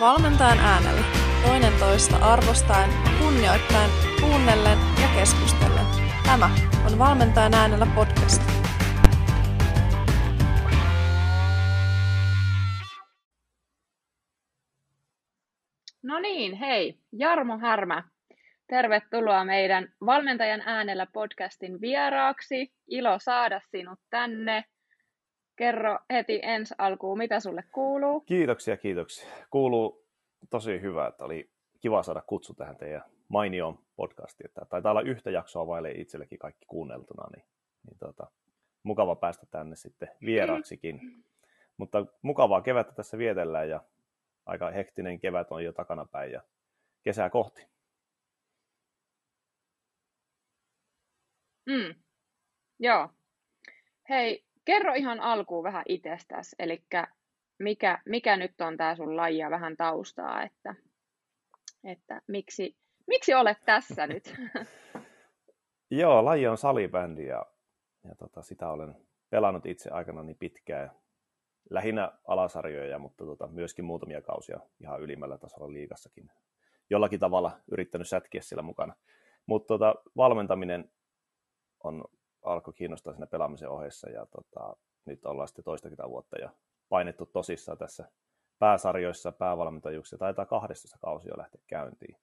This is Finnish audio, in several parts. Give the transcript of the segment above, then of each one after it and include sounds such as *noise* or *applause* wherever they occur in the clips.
valmentajan äänellä. Toinen toista arvostaen, kunnioittain, kuunnellen ja keskustellen. Tämä on Valmentajan äänellä podcast. No niin, hei, Jarmo Härmä. Tervetuloa meidän Valmentajan äänellä podcastin vieraaksi. Ilo saada sinut tänne. Kerro heti ensi alkuun, mitä sulle kuuluu? Kiitoksia, kiitoksia. Kuuluu tosi hyvä, että oli kiva saada kutsu tähän teidän mainioon podcastiin. Että taitaa olla yhtä jaksoa vaille itsellekin kaikki kuunneltuna, niin, niin tota, mukava päästä tänne sitten vieraaksikin. Mutta mukavaa kevättä tässä vietellään ja aika hektinen kevät on jo takanapäin ja kesää kohti. Mm. Joo. Hei, kerro ihan alkuun vähän itsestäsi, eli mikä, mikä nyt on tämä sun laji ja vähän taustaa, että, että miksi, miksi olet tässä nyt? *laughs* Joo, laji on salibändi ja, ja tota, sitä olen pelannut itse aikana niin pitkään. Lähinnä alasarjoja, mutta tota, myöskin muutamia kausia ihan ylimmällä tasolla liigassakin. Jollakin tavalla yrittänyt sätkiä siellä mukana. Mutta tota, valmentaminen on, alkoi kiinnostaa siinä pelaamisen ohessa ja tota, nyt ollaan sitten toistakymmentä vuotta ja painettu tosissaan tässä pääsarjoissa, päävalmentajuuksia. Taitaa 12 kausia lähteä käyntiin.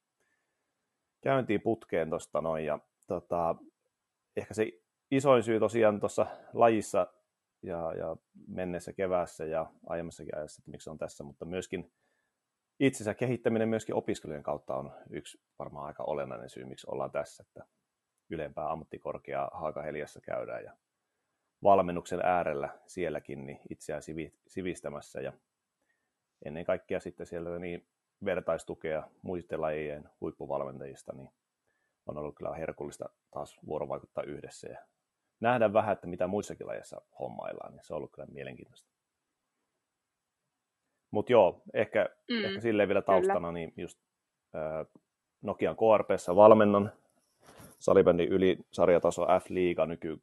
Käyntiin putkeen tuosta noin ja tota, ehkä se isoin syy tosiaan tuossa lajissa ja, ja mennessä keväässä ja aiemmassakin ajassa, että miksi on tässä, mutta myöskin itsensä kehittäminen myöskin opiskelijan kautta on yksi varmaan aika olennainen syy, miksi ollaan tässä, että ylempää ammattikorkeaa Haakaheliassa käydään ja valmennuksen äärellä sielläkin niin itseään sivistämässä ja ennen kaikkea sitten siellä niin vertaistukea muisten lajien huippuvalmentajista, niin on ollut kyllä herkullista taas vuorovaikuttaa yhdessä ja nähdä vähän, että mitä muissakin lajeissa hommaillaan, niin se on ollut kyllä mielenkiintoista. Mutta joo, ehkä, mm, ehkä silleen vielä taustana, kyllä. niin just äh, Nokian KRPssä valmennon salibändin yli sarjataso F-liiga nyky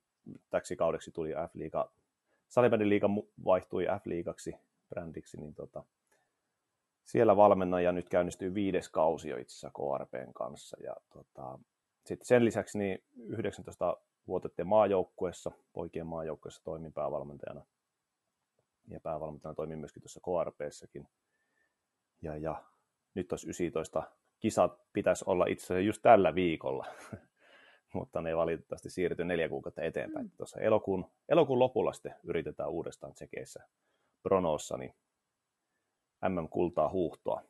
täksi kaudeksi tuli F-liiga, salibändin liiga vaihtui F-liigaksi brändiksi, niin tota, siellä valmennaja nyt käynnistyy viides kausi jo itse KRPn kanssa. Ja tota, sitten sen lisäksi niin 19 vuotetteen maajoukkuessa, poikien maajoukkuessa toimin päävalmentajana. Ja päävalmentajana toimin myöskin tuossa KRPssäkin. Ja, ja nyt olisi 19 kisat pitäisi olla itse asiassa just tällä viikolla. Mutta ne valitettavasti siirtyi neljä kuukautta eteenpäin. Mm. Tuossa elokuun, elokuun lopulla sitten yritetään uudestaan tsekeissä Pronossa niin MM-kultaa huuhtoa.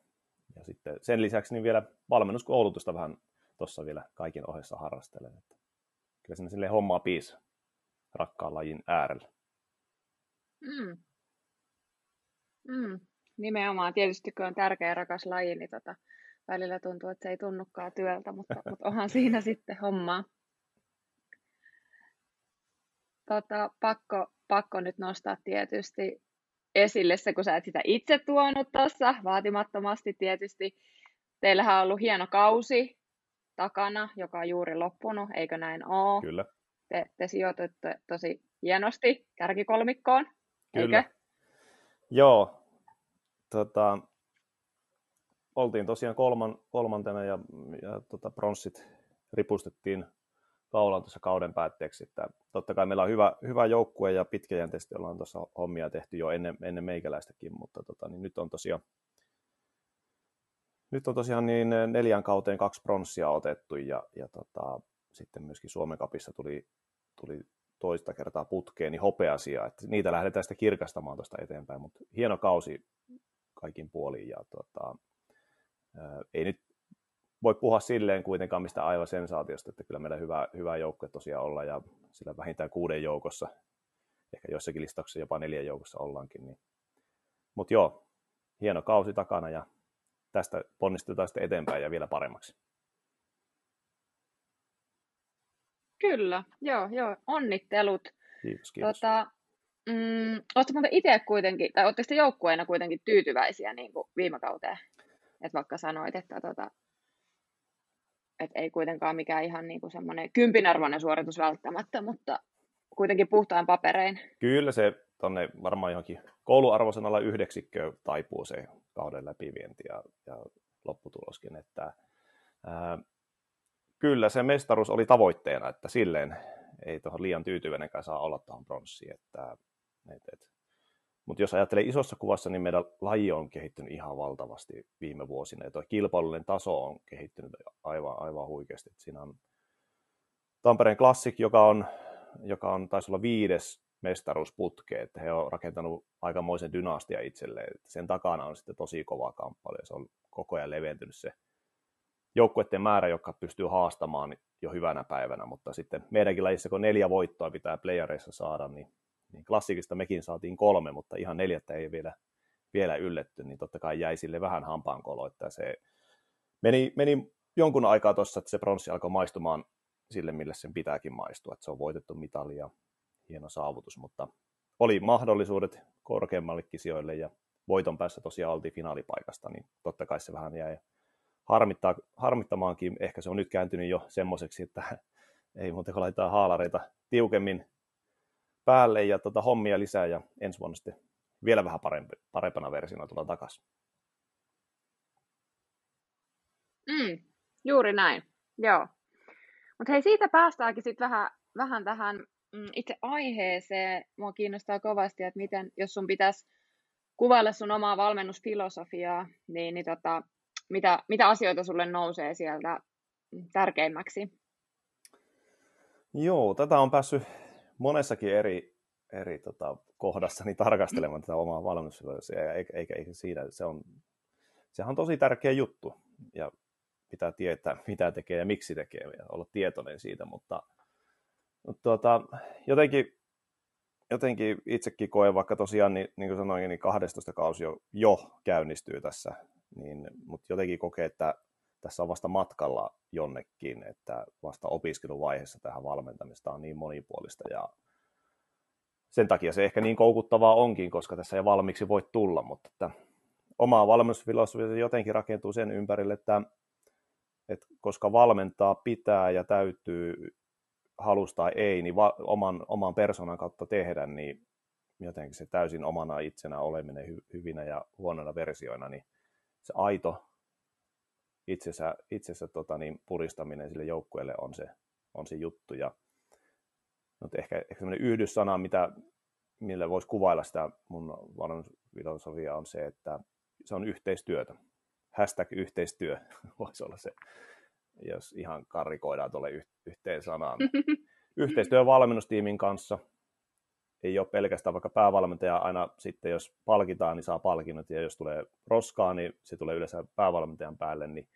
Ja sitten sen lisäksi niin vielä valmennuskoulutusta vähän tuossa vielä kaiken ohessa harrastelen. Että kyllä sinne sille hommaa piis rakkaan lajin äärellä. Mm. Mm. Nimenomaan, tietysti kun on tärkeä rakas laji, niin tota, välillä tuntuu, että se ei tunnukaan työltä, mutta, *laughs* mutta onhan siinä sitten hommaa. Tota, pakko, pakko nyt nostaa tietysti esille se, kun sä et sitä itse tuonut tuossa, vaatimattomasti tietysti. Teillähän on ollut hieno kausi takana, joka on juuri loppunut, eikö näin ole? Kyllä. Te, te sijoitutte tosi hienosti kärkikolmikkoon, Kyllä. eikö? Joo, tota, oltiin tosiaan kolman, kolmantena ja, ja tota, pronssit ripustettiin kaulaan tuossa kauden päätteeksi. Että totta kai meillä on hyvä, hyvä joukkue ja pitkäjänteisesti ollaan tuossa hommia tehty jo ennen, ennen meikäläistäkin, mutta tota, niin nyt on tosiaan nyt on tosiaan niin neljän kauteen kaksi pronssia otettu ja, ja tota, sitten myöskin Suomen kapissa tuli, tuli toista kertaa putkeen niin hopeasia, että niitä lähdetään sitten kirkastamaan tuosta eteenpäin, mutta hieno kausi kaikin puolin ja tota, ei nyt voi puhua silleen kuitenkaan mistä aivan sensaatiosta, että kyllä meillä hyvä, hyvä joukkue tosiaan olla ja sillä vähintään kuuden joukossa, ehkä joissakin listauksissa jopa neljän joukossa ollaankin. Niin. Mutta joo, hieno kausi takana ja tästä ponnistetaan sitten eteenpäin ja vielä paremmaksi. Kyllä, joo, joo, onnittelut. Kiitos, kiitos. Tota, mm, Oletko muuten itse kuitenkin, tai oletteko te joukkueena kuitenkin tyytyväisiä niin kuin viime kauteen? Että vaikka sanoit, että tota, et ei kuitenkaan mikään ihan niin kuin semmoinen kympinarvoinen suoritus välttämättä, mutta kuitenkin puhtaan paperein. Kyllä se tonne varmaan johonkin kouluarvoisen alla yhdeksikköön taipuu se kauden läpivienti ja, ja lopputuloskin, että ää, kyllä se mestaruus oli tavoitteena, että silleen ei tuohon liian tyytyväinenkään saa olla tuohon pronssiin, että et, et. Mutta jos ajattelee isossa kuvassa, niin meidän laji on kehittynyt ihan valtavasti viime vuosina, ja tuo kilpailullinen taso on kehittynyt aivan, aivan huikeasti. Siinä on Tampereen Classic, joka on, joka on taisi olla viides mestaruusputke, että he on rakentanut aikamoisen dynastia itselleen. Sen takana on sitten tosi kova kamppailu ja se on koko ajan leventynyt se joukkueiden määrä, joka pystyy haastamaan jo hyvänä päivänä, mutta sitten meidänkin lajissa, kun neljä voittoa pitää playereissa saada, niin, niin klassikista mekin saatiin kolme, mutta ihan neljättä ei vielä, vielä ylletty, niin totta kai jäi sille vähän hampaankolo, että se meni, meni jonkun aikaa tuossa, että se pronssi alkoi maistumaan sille, mille sen pitääkin maistua, että se on voitettu mitali ja hieno saavutus, mutta oli mahdollisuudet korkeammallekin sijoille ja voiton päässä tosiaan oltiin finaalipaikasta, niin totta kai se vähän jäi harmittaa, harmittamaankin. Ehkä se on nyt kääntynyt jo semmoiseksi, että *laughs* ei muuta kuin laitetaan haalareita tiukemmin päälle ja tota, hommia lisää ja ensi vuonna sitten vielä vähän parempi, parempana versiona tulla takaisin. Mm, juuri näin, joo. Mutta hei, siitä päästäänkin sitten vähän, vähän tähän mm, itse aiheeseen. Mua kiinnostaa kovasti, että miten, jos sun pitäisi kuvailla sun omaa valmennusfilosofiaa, niin, niin tota, mitä, mitä asioita sulle nousee sieltä tärkeimmäksi? Joo, tätä on päässyt monessakin eri, eri tota, niin tarkastelemaan tätä omaa valmennusfilosofiaa, eikä, eikä, eikä siinä, se on, sehän on tosi tärkeä juttu, ja pitää tietää, mitä tekee ja miksi tekee, ja olla tietoinen siitä, mutta, mutta tuota, jotenkin, jotenkin itsekin koen, vaikka tosiaan, niin, niin kuin sanoin, niin 12 kausi jo, jo käynnistyy tässä, niin, mutta jotenkin kokee, että tässä on vasta matkalla jonnekin, että vasta opiskeluvaiheessa tähän valmentamista on niin monipuolista ja sen takia se ehkä niin koukuttavaa onkin, koska tässä ei valmiiksi voi tulla, mutta että oma valmennusfilosofia jotenkin rakentuu sen ympärille, että että koska valmentaa pitää ja täytyy halusta tai ei, niin va- oman, oman persoonan kautta tehdä, niin jotenkin se täysin omana itsenä oleminen hy- hyvinä ja huonona versioina, niin se aito itsensä, itsensä tota, niin puristaminen sille joukkueelle on se, on se juttu. Ja, mutta ehkä, ehkä sellainen yhdyssana, mitä, millä voisi kuvailla sitä mun valmennusfilosofia on se, että se on yhteistyötä hashtag yhteistyö *laughs* voisi olla se, jos ihan karikoidaan tuolle yhteen sanaan. *laughs* Yhteistyö valmennustiimin kanssa ei ole pelkästään vaikka päävalmentaja aina sitten, jos palkitaan, niin saa palkinnot, ja jos tulee roskaa, niin se tulee yleensä päävalmentajan päälle, niin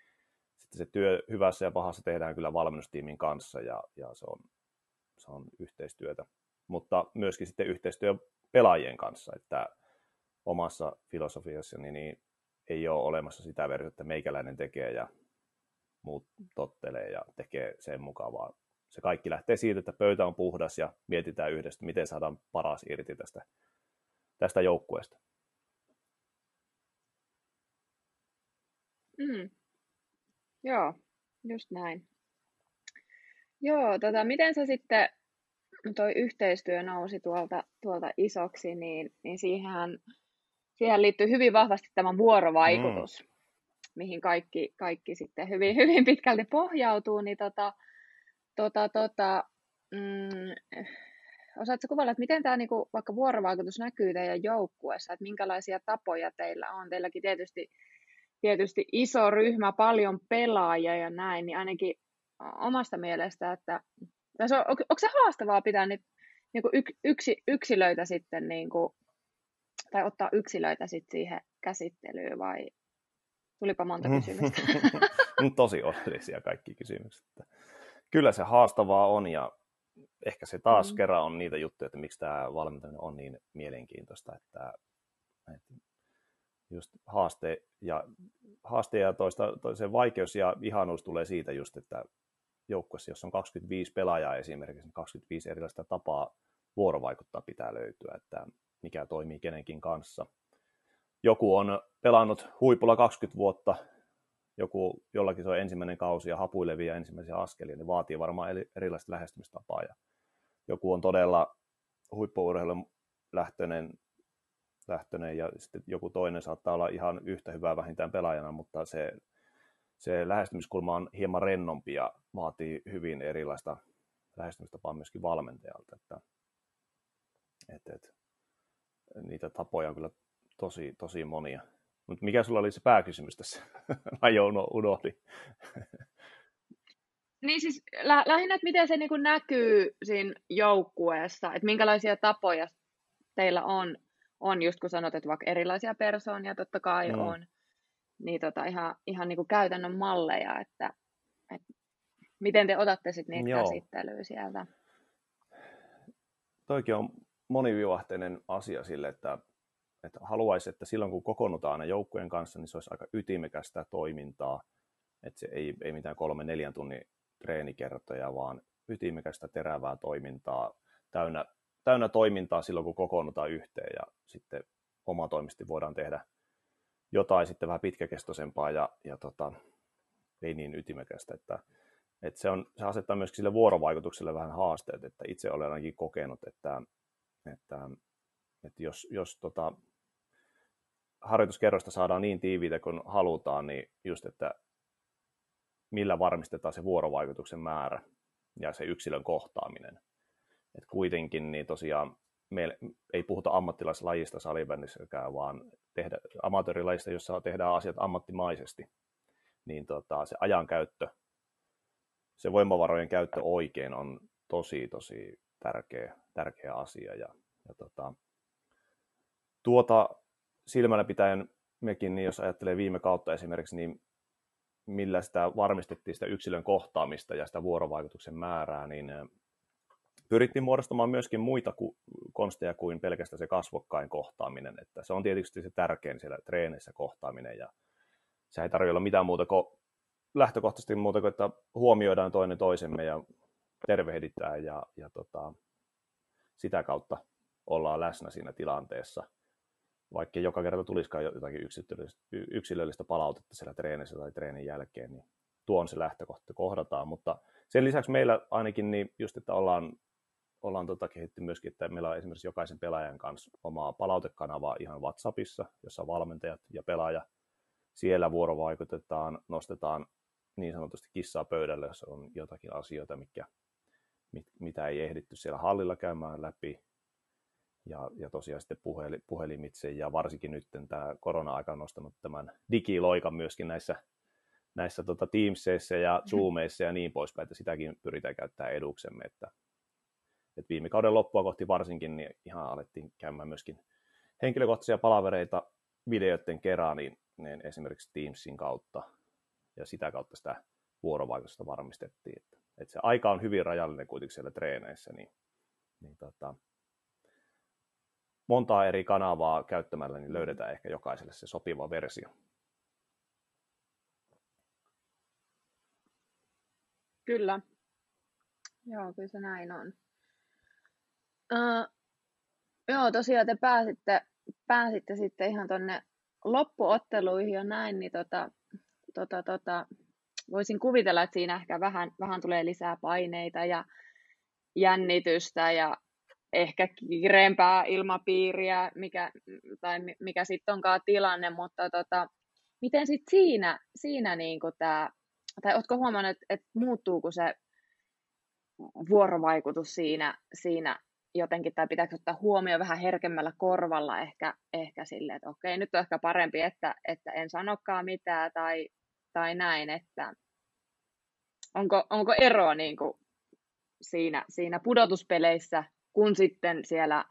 sitten se työ hyvässä ja pahassa tehdään kyllä valmennustiimin kanssa, ja, ja se, on, se on yhteistyötä. Mutta myöskin sitten yhteistyö pelaajien kanssa, että omassa filosofiassani niin ei ole olemassa sitä versiota, että meikäläinen tekee ja muut tottelee ja tekee sen mukaan, vaan se kaikki lähtee siitä, että pöytä on puhdas ja mietitään yhdessä, miten saadaan paras irti tästä, tästä joukkueesta. Mm. Joo, just näin. Joo, tota, miten sä sitten, toi yhteistyö nousi tuolta, tuolta isoksi, niin, niin siihen siihen liittyy hyvin vahvasti tämä vuorovaikutus, mm. mihin kaikki, kaikki sitten hyvin, *laughs* hyvin pitkälti pohjautuu, niin tota, tota, tota, mm, osaatko kuvailla, että miten tämä niinku, vaikka vuorovaikutus näkyy teidän joukkueessa, että minkälaisia tapoja teillä on? Teilläkin tietysti, tietysti iso ryhmä, paljon pelaajia ja näin, niin ainakin omasta mielestä, että on, onko, onko se haastavaa pitää nyt niin kuin yksi, yksilöitä sitten niin kuin tai ottaa yksilöitä sit siihen käsittelyyn vai tulipa monta kysymystä? *laughs* Tosi onnellisia kaikki kysymykset. Kyllä se haastavaa on ja ehkä se taas mm. kerran on niitä juttuja, että miksi tämä valmentaminen on niin mielenkiintoista, että, että just haaste ja, haaste ja toista, se vaikeus ja ihanuus tulee siitä just, että joukkueessa, jos on 25 pelaajaa esimerkiksi, niin 25 erilaista tapaa vuorovaikuttaa pitää löytyä, että mikä toimii kenenkin kanssa. Joku on pelannut huipulla 20 vuotta, joku jollakin se on ensimmäinen kausi ja hapuilevia ensimmäisiä askelia, niin vaatii varmaan erilaista lähestymistapaa. Ja joku on todella huippuurheilun lähtöinen, lähtöinen ja sitten joku toinen saattaa olla ihan yhtä hyvää vähintään pelaajana, mutta se, se lähestymiskulma on hieman rennompi ja vaatii hyvin erilaista lähestymistapaa myöskin valmentajalta. Että, et, et, niitä tapoja on kyllä tosi, tosi monia. Mutta mikä sulla oli se pääkysymys tässä? *laughs* Mä jo unohdin. Niin siis lä- lähinnä, että miten se niin kuin näkyy siinä joukkueessa, että minkälaisia tapoja teillä on, on just kun sanot, että vaikka erilaisia persoonia totta kai mm. on, niin tota ihan, ihan niin kuin käytännön malleja, että, että miten te otatte sitten niitä Joo. käsittelyä sieltä? Toikin on monivivahteinen asia sille, että, että haluaisi, että silloin kun kokoonnutaan aina joukkueen kanssa, niin se olisi aika ytimekästä toimintaa, että se ei, ei mitään kolme neljän tunnin treenikertoja, vaan ytimekästä terävää toimintaa, täynnä, täynnä toimintaa silloin, kun kokoonnutaan yhteen. Ja sitten omatoimisesti voidaan tehdä jotain sitten vähän pitkäkestoisempaa ja, ja tota, ei niin ytimekästä, että, että se, on, se asettaa myöskin sille vuorovaikutukselle vähän haasteet, että itse olen ainakin kokenut, että, että, että jos, jos tota, harjoituskerrosta saadaan niin tiiviitä kuin halutaan, niin just, että millä varmistetaan se vuorovaikutuksen määrä ja se yksilön kohtaaminen. Et kuitenkin niin tosiaan me ei puhuta ammattilaislajista salibändissäkään, vaan tehdä, amatöörilajista, jossa tehdään asiat ammattimaisesti, niin tota, se ajan käyttö, se voimavarojen käyttö oikein on tosi, tosi tärkeä, tärkeä asia. Ja, ja tota, tuota silmällä pitäen mekin, niin jos ajattelee viime kautta esimerkiksi, niin millä sitä varmistettiin sitä yksilön kohtaamista ja sitä vuorovaikutuksen määrää, niin pyrittiin muodostamaan myöskin muita konsteja kuin pelkästään se kasvokkain kohtaaminen. Että se on tietysti se tärkein siellä treenissä kohtaaminen ja se ei tarvitse olla mitään muuta kuin lähtökohtaisesti muuta kuin, että huomioidaan toinen toisemme ja tervehditään ja, ja tota, sitä kautta ollaan läsnä siinä tilanteessa – vaikka joka kerta tulisikaan jotakin yksilöllistä, palautetta siellä treenissä tai treenin jälkeen, niin tuo on se lähtökohta, kohdataan. Mutta sen lisäksi meillä ainakin niin just, että ollaan, ollaan tota kehitty myöskin, että meillä on esimerkiksi jokaisen pelaajan kanssa omaa palautekanavaa ihan WhatsAppissa, jossa valmentajat ja pelaaja. Siellä vuorovaikutetaan, nostetaan niin sanotusti kissaa pöydälle, jos on jotakin asioita, mikä, mit, mitä ei ehditty siellä hallilla käymään läpi ja, ja tosiaan sitten puheli, puhelimitse ja varsinkin nyt tämä korona-aika on nostanut tämän digiloikan myöskin näissä, näissä tota Teamsissa ja mm-hmm. Zoomeissa ja niin poispäin, että sitäkin pyritään käyttämään eduksemme, että, että viime kauden loppua kohti varsinkin niin ihan alettiin käymään myöskin henkilökohtaisia palavereita videoiden kerran, niin, niin esimerkiksi Teamsin kautta ja sitä kautta sitä vuorovaikutusta varmistettiin, että, että se aika on hyvin rajallinen kuitenkin siellä treeneissä, niin, niin tota, montaa eri kanavaa käyttämällä, niin löydetään ehkä jokaiselle se sopiva versio. Kyllä. Joo, kyllä se näin on. Uh, joo, tosiaan te pääsitte, pääsitte sitten ihan tonne loppuotteluihin ja näin, niin tota, tota, tota, voisin kuvitella, että siinä ehkä vähän, vähän tulee lisää paineita ja jännitystä ja ehkä kiireempää ilmapiiriä, mikä, tai mikä sitten onkaan tilanne, mutta tota, miten sitten siinä, siinä niinku tää, tai ootko huomannut, että et muuttuuko se vuorovaikutus siinä, siinä jotenkin, tai pitääkö ottaa huomioon vähän herkemmällä korvalla ehkä, ehkä sille, että okei, nyt on ehkä parempi, että, että en sanokaan mitään, tai, tai näin, että onko, onko eroa niin kuin siinä, siinä pudotuspeleissä kuin sitten siellä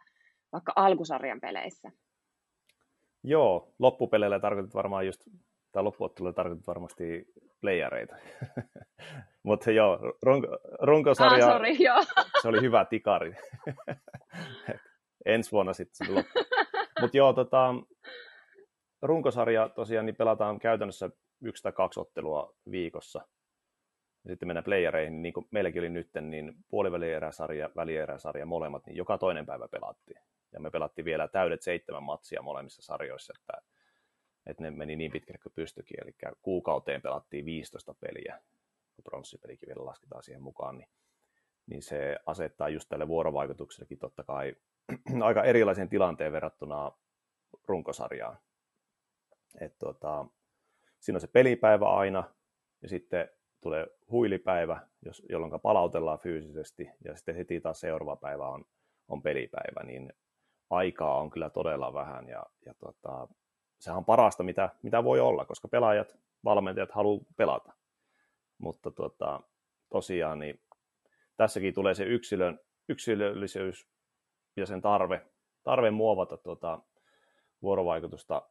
vaikka alkusarjan peleissä. Joo, loppupeleillä tarkoitat varmaan just, tai loppuotteluilla tarkoitat varmasti playereita. *laughs* Mutta joo, runko, runkosarja, ah, sorry, joo. *laughs* se oli hyvä tikari. *laughs* Ensi vuonna sitten. Mutta joo, tota, runkosarja tosiaan niin pelataan käytännössä yksi tai kaksi ottelua viikossa ja sitten mennään playereihin, niin kuin meilläkin oli nyt, niin puolivälieräsarja, välieräsarja molemmat, niin joka toinen päivä pelattiin. Ja me pelattiin vielä täydet seitsemän matsia molemmissa sarjoissa, että, että ne meni niin pitkälle kuin pystyikin. Eli kuukauteen pelattiin 15 peliä, kun pronssipelikin vielä lasketaan siihen mukaan, niin, niin se asettaa just tälle vuorovaikutuksellekin totta kai *clears throat* aika erilaisen tilanteen verrattuna runkosarjaan. Et tota, siinä on se pelipäivä aina, ja sitten tulee huilipäivä, jos, jolloin palautellaan fyysisesti, ja sitten heti taas seuraava päivä on, on pelipäivä, niin aikaa on kyllä todella vähän, ja, ja tota, sehän on parasta, mitä, mitä voi olla, koska pelaajat, valmentajat haluaa pelata. Mutta tota, tosiaan niin tässäkin tulee se yksilön, yksilöllisyys ja sen tarve, tarve muovata tuota vuorovaikutusta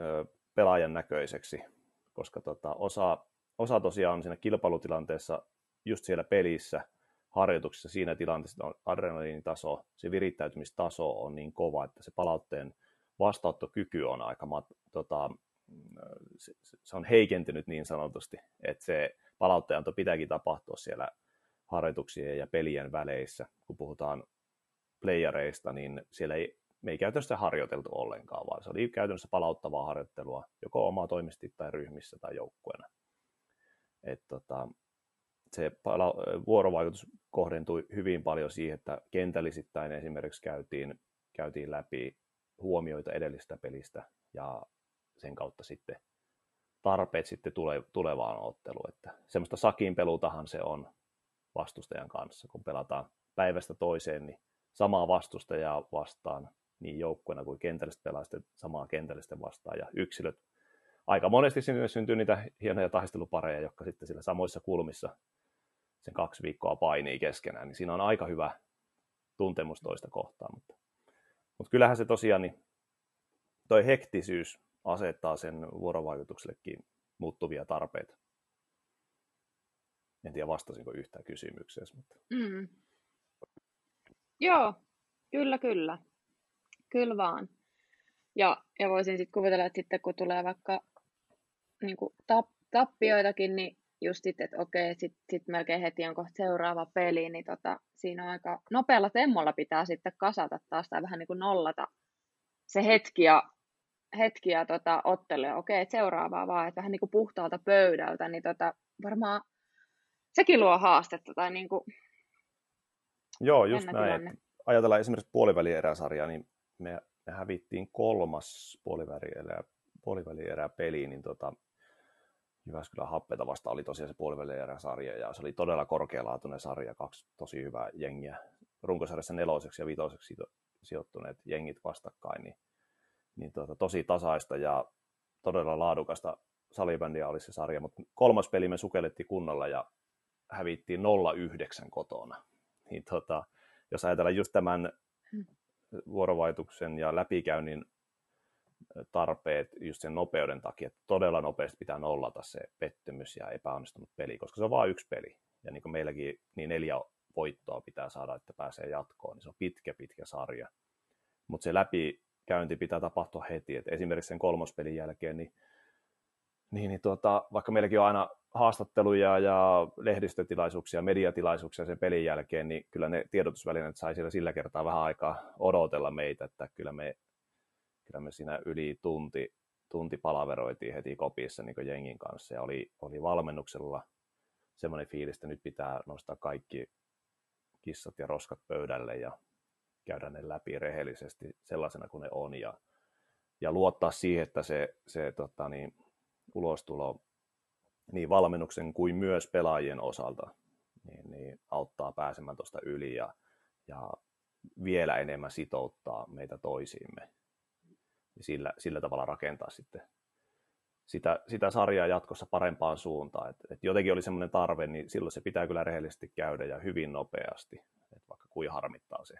ö, pelaajan näköiseksi, koska tota, osa, osa tosiaan on siinä kilpailutilanteessa just siellä pelissä, harjoituksessa siinä tilanteessa on adrenaliinitaso, se virittäytymistaso on niin kova, että se palautteen vastaanottokyky on aika tota, se, se on heikentynyt niin sanotusti, että se palautteenanto pitääkin tapahtua siellä harjoituksien ja pelien väleissä. Kun puhutaan playereista, niin siellä ei, me ei käytännössä harjoiteltu ollenkaan, vaan se oli käytännössä palauttavaa harjoittelua, joko omaa toimisti tai ryhmissä tai joukkueena. Et tota, se pala- vuorovaikutus kohdentui hyvin paljon siihen, että kentällisittäin esimerkiksi käytiin, käytiin läpi huomioita edellistä pelistä ja sen kautta sitten tarpeet sitten tule, tulevaan otteluun. Että semmoista sakinpelutahan se on vastustajan kanssa, kun pelataan päivästä toiseen, niin samaa vastustajaa vastaan niin joukkueena kuin kentällistä pelaajista samaa kentällistä vastaan ja yksilöt. Aika monesti sinne syntyy niitä hienoja taistelupareja, jotka sitten sillä samoissa kulmissa sen kaksi viikkoa painii keskenään, niin siinä on aika hyvä tuntemus toista kohtaan. Mutta, mutta kyllähän se tosiaan, niin toi hektisyys asettaa sen vuorovaikutuksellekin muuttuvia tarpeita. En tiedä vastasinko yhtään kysymykseen. Mutta... Mm. Joo, kyllä, kyllä. Kyllä vaan. Ja, ja voisin sitten kuvitella, että sitten kun tulee vaikka niin kuin tap, tappioitakin, niin just sitten, että okei, sitten sit melkein heti on kohta seuraava peli, niin tota, siinä on aika nopealla temmolla pitää sitten kasata taas tai vähän niin kuin nollata se hetki ja, hetki ja tota, otteluja. Okei, että seuraavaa vaan, että vähän niin kuin puhtaalta pöydältä, niin tota, varmaan sekin luo haastetta. Tai niin kuin Joo, just näin. Tilanne. Ajatellaan esimerkiksi puolivälieräsarjaa, niin me, me hävittiin kolmas puolivälierä, puolivälierä peli, niin tota, Jyväskylän happeta vasta oli tosiaan se puolivälieräsarja, ja se oli todella korkealaatuinen sarja, kaksi tosi hyvää jengiä. Runkosarjassa neloseksi ja viitoseksi sijoittuneet jengit vastakkain, niin, niin tota, tosi tasaista ja todella laadukasta salibändiä oli se sarja, mutta kolmas peli me sukellettiin kunnolla ja hävittiin 0-9 kotona. Niin tota, jos ajatellaan just tämän hmm. vuorovaikutuksen ja läpikäynnin tarpeet just sen nopeuden takia, että todella nopeasti pitää nollata se pettymys ja epäonnistunut peli, koska se on vain yksi peli. Ja niin kuin meilläkin niin neljä voittoa pitää saada, että pääsee jatkoon, niin se on pitkä, pitkä sarja. Mutta se läpikäynti pitää tapahtua heti. Et esimerkiksi sen kolmospelin jälkeen, niin, niin, niin tuota, vaikka meilläkin on aina haastatteluja ja lehdistötilaisuuksia, mediatilaisuuksia sen pelin jälkeen, niin kyllä ne tiedotusvälineet sai siellä sillä kertaa vähän aikaa odotella meitä, että kyllä me kyllä me siinä yli tunti, tunti palaveroitiin heti kopissa niin jengin kanssa. Ja oli, oli valmennuksella semmoinen fiilis, että nyt pitää nostaa kaikki kissat ja roskat pöydälle ja käydä ne läpi rehellisesti sellaisena kuin ne on. Ja, ja luottaa siihen, että se, se tota, niin, ulostulo niin valmennuksen kuin myös pelaajien osalta niin, niin auttaa pääsemään tuosta yli ja, ja vielä enemmän sitouttaa meitä toisiimme niin sillä, sillä tavalla rakentaa sitten sitä, sitä sarjaa jatkossa parempaan suuntaan. Et, et jotenkin oli semmoinen tarve, niin silloin se pitää kyllä rehellisesti käydä ja hyvin nopeasti. Et vaikka kuin harmittaa se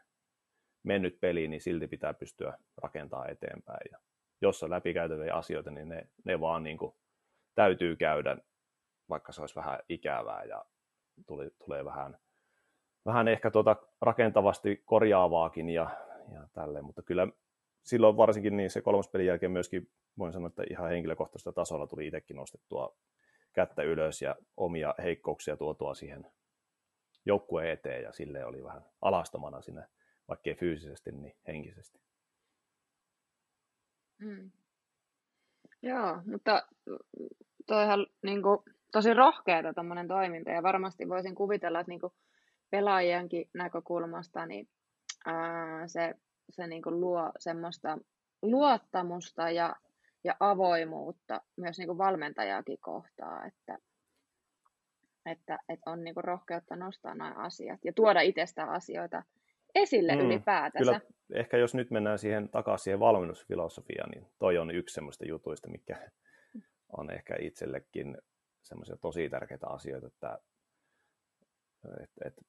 mennyt peli, niin silti pitää pystyä rakentamaan eteenpäin. Ja jos on läpikäytäviä asioita, niin ne, ne vaan niin kuin täytyy käydä, vaikka se olisi vähän ikävää ja tuli, tulee vähän, vähän ehkä tuota rakentavasti korjaavaakin ja, ja tälleen, mutta kyllä silloin varsinkin niin se kolmas pelin jälkeen myöskin voin sanoa, että ihan henkilökohtaisella tasolla tuli itsekin nostettua kättä ylös ja omia heikkouksia tuotua siihen joukkueen eteen ja sille oli vähän alastomana sinne, vaikkei fyysisesti, niin henkisesti. Mm. Joo, mutta toihan niin kuin, tosi rohkeata tuommoinen toiminta ja varmasti voisin kuvitella, että niin kuin, pelaajienkin näkökulmasta niin ää, se, se niin kuin luo semmoista luottamusta ja, ja avoimuutta myös niin kuin valmentajaakin kohtaa, että, että, että on niin kuin rohkeutta nostaa nämä asiat ja tuoda itsestään asioita esille mm, ylipäätänsä. Kyllä, ehkä jos nyt mennään siihen takaisin siihen valmennusfilosofiaan, niin toi on yksi semmoista jutuista, mikä on ehkä itsellekin semmoisia tosi tärkeitä asioita, että, että, että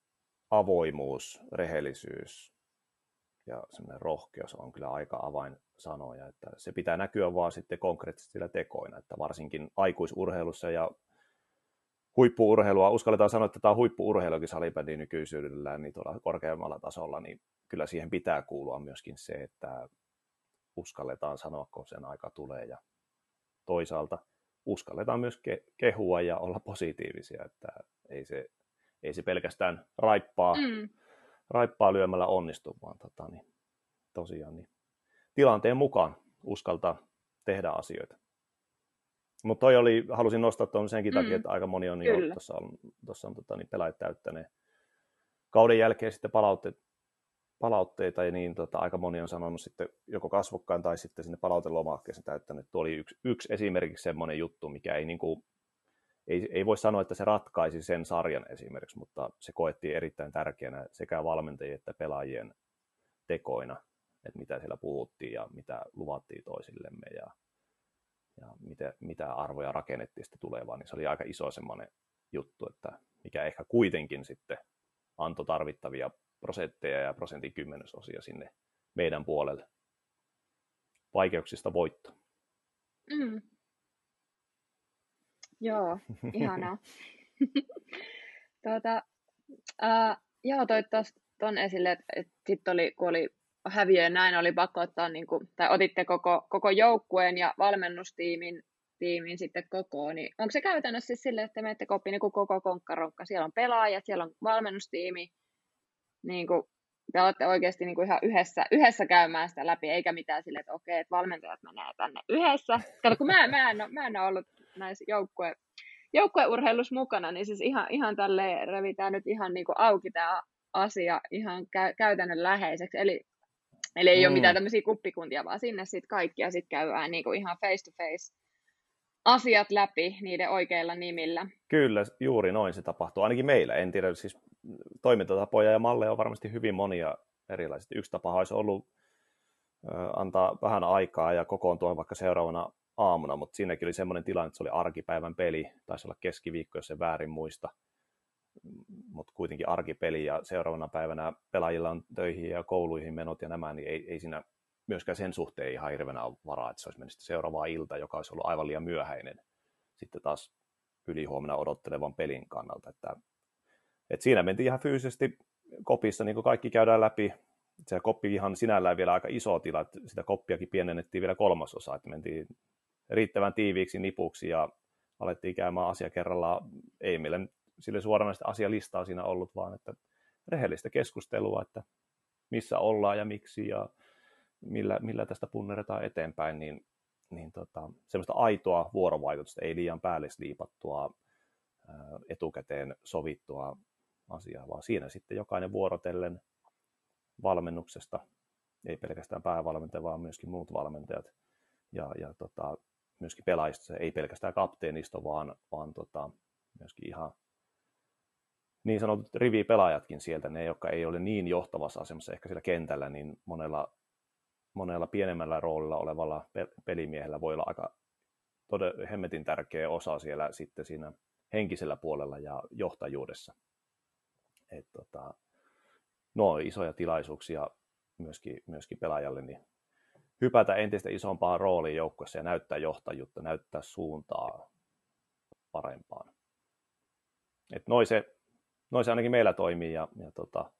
avoimuus, rehellisyys ja semmoinen rohkeus on kyllä aika avainsanoja, että se pitää näkyä vaan sitten konkreettisesti tekoina, että varsinkin aikuisurheilussa ja huippuurheilua, uskalletaan sanoa, että tämä on huippuurheilukin salibändin nykyisyydellään niin tuolla korkeammalla tasolla, niin kyllä siihen pitää kuulua myöskin se, että uskalletaan sanoa, kun sen aika tulee. Ja toisaalta uskalletaan myös ke- kehua ja olla positiivisia, että ei se, ei se pelkästään raippaa, mm. Raippaa lyömällä onnistu, vaan tota, niin, tosiaan niin, tilanteen mukaan uskaltaa tehdä asioita. Mutta toi oli, halusin nostaa tuon senkin takia, mm. että aika moni on jo tuossa on, tossa on tota, niin pelaajat täyttäneet kauden jälkeen sitten palautteet, palautteita, ja niin tota, aika moni on sanonut sitten joko kasvokkaan tai sitten sinne palautelomakkeeseen täyttänyt. Tuo oli yksi, yksi esimerkiksi semmoinen juttu, mikä ei, niin kuin, ei, ei voi sanoa, että se ratkaisi sen sarjan esimerkiksi, mutta se koettiin erittäin tärkeänä sekä valmentajien että pelaajien tekoina, että mitä siellä puhuttiin ja mitä luvattiin toisillemme ja ja mitä, mitä arvoja rakennettiin sitten tulevaan, niin se oli aika iso semmoinen juttu, että mikä ehkä kuitenkin sitten antoi tarvittavia prosentteja ja prosentin kymmenesosia sinne meidän puolelle vaikeuksista voitto. Mm. Joo, *laughs* ihanaa. *laughs* tuota, uh, joo, toi tuon esille, että et sitten oli, kun oli häviö ja näin oli pakko ottaa, niin kuin, tai otitte koko, koko joukkueen ja valmennustiimin tiimin sitten kokoon, niin onko se käytännössä siis silleen, että menette koppiin niin koko konkkaronkka, siellä on pelaajat, siellä on valmennustiimi, niin kuin, te olette oikeasti niin kuin ihan yhdessä, yhdessä käymään sitä läpi, eikä mitään silleen, että okei, että valmentajat menee tänne yhdessä. Kato, kun mä, mä, en, ole, mä en ole ollut näissä joukkue, joukkueurheilussa mukana, niin siis ihan, ihan tälleen revitään nyt ihan niin kuin auki tämä asia ihan kä- käytännön läheiseksi. Eli Eli ei mm. ole mitään tämmöisiä kuppikuntia, vaan sinne sitten kaikki ja sitten käydään niinku ihan face to face asiat läpi niiden oikeilla nimillä. Kyllä, juuri noin se tapahtuu. Ainakin meillä, en tiedä, siis toimintatapoja ja malleja on varmasti hyvin monia erilaisia. Yksi tapa olisi ollut antaa vähän aikaa ja kokoontua vaikka seuraavana aamuna, mutta siinäkin oli semmoinen tilanne, että se oli arkipäivän peli, taisi olla keskiviikko, jos se väärin muista mutta kuitenkin arkipeli ja seuraavana päivänä pelaajilla on töihin ja kouluihin menot ja nämä, niin ei, ei siinä myöskään sen suhteen ihan hirveänä varaa, että se olisi mennyt seuraavaa ilta, joka olisi ollut aivan liian myöhäinen sitten taas ylihuomenna odottelevan pelin kannalta. Että, että siinä mentiin ihan fyysisesti kopissa, niin kuin kaikki käydään läpi. Se koppi ihan sinällään vielä aika iso tila, että sitä koppiakin pienennettiin vielä kolmasosa, että mentiin riittävän tiiviiksi nipuksi ja alettiin käymään asia kerrallaan. Ei meillä sille suoranaista asialistaa siinä ollut, vaan että rehellistä keskustelua, että missä ollaan ja miksi ja millä, millä tästä punneretaan eteenpäin, niin, niin tota, semmoista aitoa vuorovaikutusta, ei liian päällesliipattua, etukäteen sovittua asiaa, vaan siinä sitten jokainen vuorotellen valmennuksesta, ei pelkästään päävalmentaja, vaan myöskin muut valmentajat ja, ja tota, myöskin pelaajista, ei pelkästään kapteenisto, vaan, vaan tota, myöskin ihan niin sanotut rivipelaajatkin sieltä, ne, jotka ei ole niin johtavassa asemassa ehkä siellä kentällä, niin monella, monella pienemmällä roolilla olevalla pelimiehellä voi olla aika todella hemmetin tärkeä osa siellä sitten siinä henkisellä puolella ja johtajuudessa. Et tota, no isoja tilaisuuksia myöskin, myöskin pelaajalle, niin hypätä entistä isompaan rooliin joukkueessa ja näyttää johtajuutta, näyttää suuntaa parempaan. Et noin se noin se ainakin meillä toimii ja, ja tota,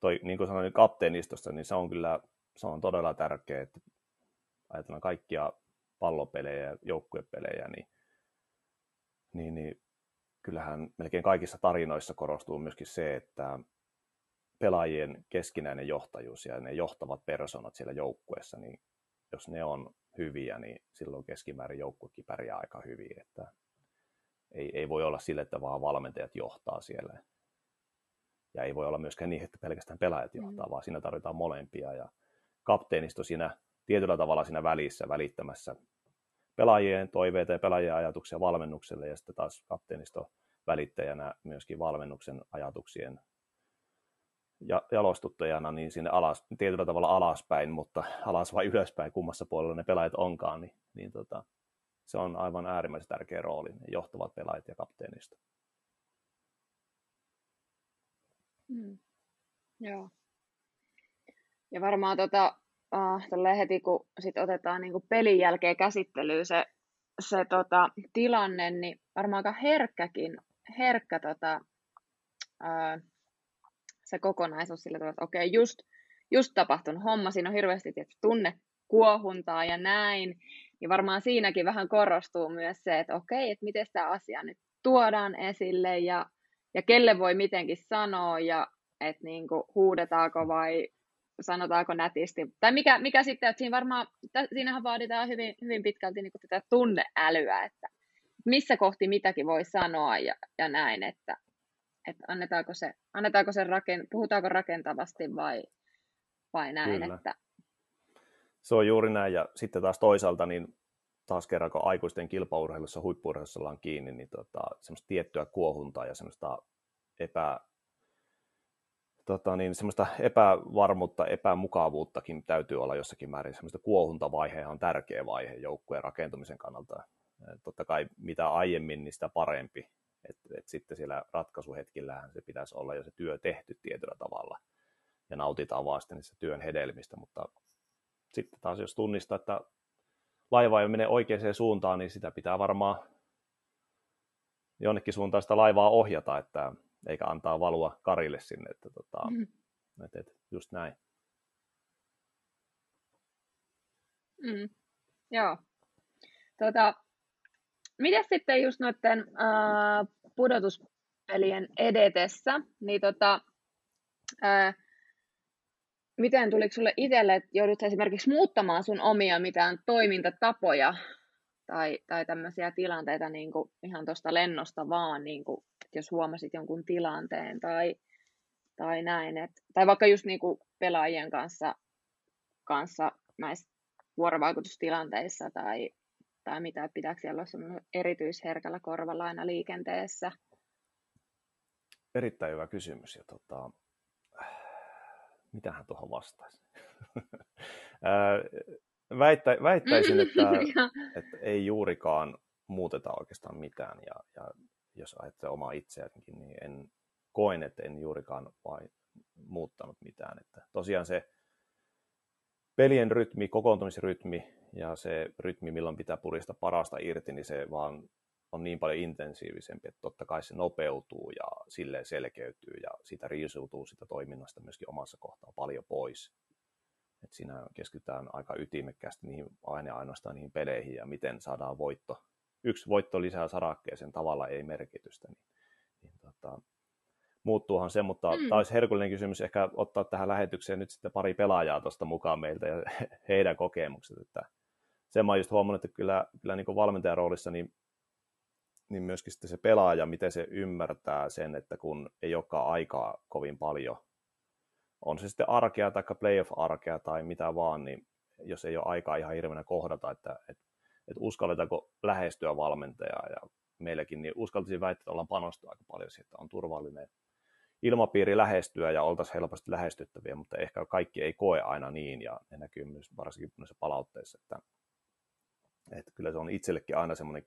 toi, niin kuin sanoin kapteenistosta, niin se on kyllä se on todella tärkeää, että ajatellaan kaikkia pallopelejä ja joukkuepelejä, niin, niin, niin kyllähän melkein kaikissa tarinoissa korostuu myöskin se, että pelaajien keskinäinen johtajuus ja ne johtavat persoonat siellä joukkueessa, niin jos ne on hyviä, niin silloin keskimäärin joukkuekin pärjää aika hyvin. Että ei, ei voi olla sille, että vaan valmentajat johtaa siellä. Ja ei voi olla myöskään niin, että pelkästään pelaajat johtaa, mm. vaan siinä tarvitaan molempia. Ja kapteenisto siinä tietyllä tavalla siinä välissä välittämässä pelaajien toiveita ja pelaajien ajatuksia valmennukselle ja sitten taas kapteenisto välittäjänä myöskin valmennuksen ajatuksien ja jalostuttajana niin sinne alas, tietyllä tavalla alaspäin, mutta *laughs* alas vai ylöspäin, kummassa puolella ne pelaajat onkaan, niin, niin tota, se on aivan äärimmäisen tärkeä rooli, ne johtavat pelaajat ja kapteenista. Mm. Joo. Ja varmaan tota, uh, heti kun sit otetaan niin kuin pelin jälkeen käsittelyyn se, se tota, tilanne, niin varmaan aika herkkäkin, herkkä tota, uh, se kokonaisuus sillä tavalla, että okei, okay, just, just tapahtunut homma, siinä on hirveästi tietysti tunne kuohuntaa ja näin, niin varmaan siinäkin vähän korostuu myös se, että okei, okay, että miten tämä asia nyt tuodaan esille ja, ja kelle voi mitenkin sanoa ja että niin huudetaanko vai sanotaanko nätisti. Tai mikä, mikä sitten, että siinä varmaan, siinähän vaaditaan hyvin, hyvin pitkälti niin kuin tätä tunneälyä, että missä kohti mitäkin voi sanoa ja, ja näin, että, että annetaanko se, annetaanko se raken, puhutaanko rakentavasti vai, vai näin. Kyllä. Että... Se on juuri näin, ja sitten taas toisaalta, niin taas kerran, kun aikuisten kilpaurheilussa, huippuurheilussa ollaan kiinni, niin tota, semmoista tiettyä kuohuntaa ja semmoista epä, tota niin, semmoista epävarmuutta, epämukavuuttakin täytyy olla jossakin määrin. Semmoista kuohuntavaihe on tärkeä vaihe joukkueen rakentumisen kannalta. Totta kai mitä aiemmin, niin sitä parempi. Et, et sitten siellä ratkaisuhetkillähän se pitäisi olla jo se työ tehty tietyllä tavalla ja nautitaan vaan sitten niistä työn hedelmistä, mutta sitten taas jos tunnistaa, että laiva ei mene oikeaan suuntaan, niin sitä pitää varmaan jonnekin suuntaan sitä laivaa ohjata, että eikä antaa valua karille sinne, että tota, mm. et, et, just näin. Mm. Joo. Tota, Miten sitten just noiden äh, pudotuspelien edetessä, niin tota, äh, miten tuliko sulle itselle, että joudut esimerkiksi muuttamaan sun omia mitään toimintatapoja tai, tai tämmöisiä tilanteita niin kuin ihan tuosta lennosta vaan, niin kuin, jos huomasit jonkun tilanteen tai, tai näin. Et, tai vaikka just niin kuin pelaajien kanssa, kanssa näissä vuorovaikutustilanteissa tai, tai mitä, pitääkö siellä olla erityisherkällä korvalla aina liikenteessä? Erittäin hyvä kysymys. Ja tota, mitähän tuohon vastaisi? *laughs* Väittä, väittäisin, *laughs* että, että ei juurikaan muuteta oikeastaan mitään. Ja, ja jos ajattelee omaa itseäänkin, niin en koen, että en juurikaan vain muuttanut mitään. Että tosiaan se pelien rytmi, kokoontumisrytmi ja se rytmi, milloin pitää purista parasta irti, niin se vaan on niin paljon intensiivisempi, että totta kai se nopeutuu ja sille selkeytyy ja siitä riisuutuu sitä toiminnasta myöskin omassa kohtaa paljon pois. Et siinä keskitytään aika ytimekkäästi niihin, aina ainoastaan niihin peleihin ja miten saadaan voitto. Yksi voitto lisää sarakkeeseen tavalla ei merkitystä. Niin, niin tota, muuttuuhan se, mutta mm. tämä olisi herkullinen kysymys ehkä ottaa tähän lähetykseen nyt sitten pari pelaajaa tuosta mukaan meiltä ja *laughs* heidän kokemukset. Että sen mä oon just huomannut, että kyllä, kyllä niin valmentajan roolissa niin, niin myöskin sitten se pelaaja, miten se ymmärtää sen, että kun ei olekaan aikaa kovin paljon, on se sitten arkea tai playoff-arkea tai mitä vaan, niin jos ei ole aikaa ihan hirveänä kohdata, että, että, että uskalletaanko lähestyä valmentajaa. Ja meilläkin, niin uskaltaisin väittää, että ollaan panostu aika paljon siihen, että on turvallinen ilmapiiri lähestyä ja oltaisiin helposti lähestyttäviä, mutta ehkä kaikki ei koe aina niin. Ja ne näkyy myös varsinkin noissa palautteissa, että, että kyllä se on itsellekin aina semmoinen,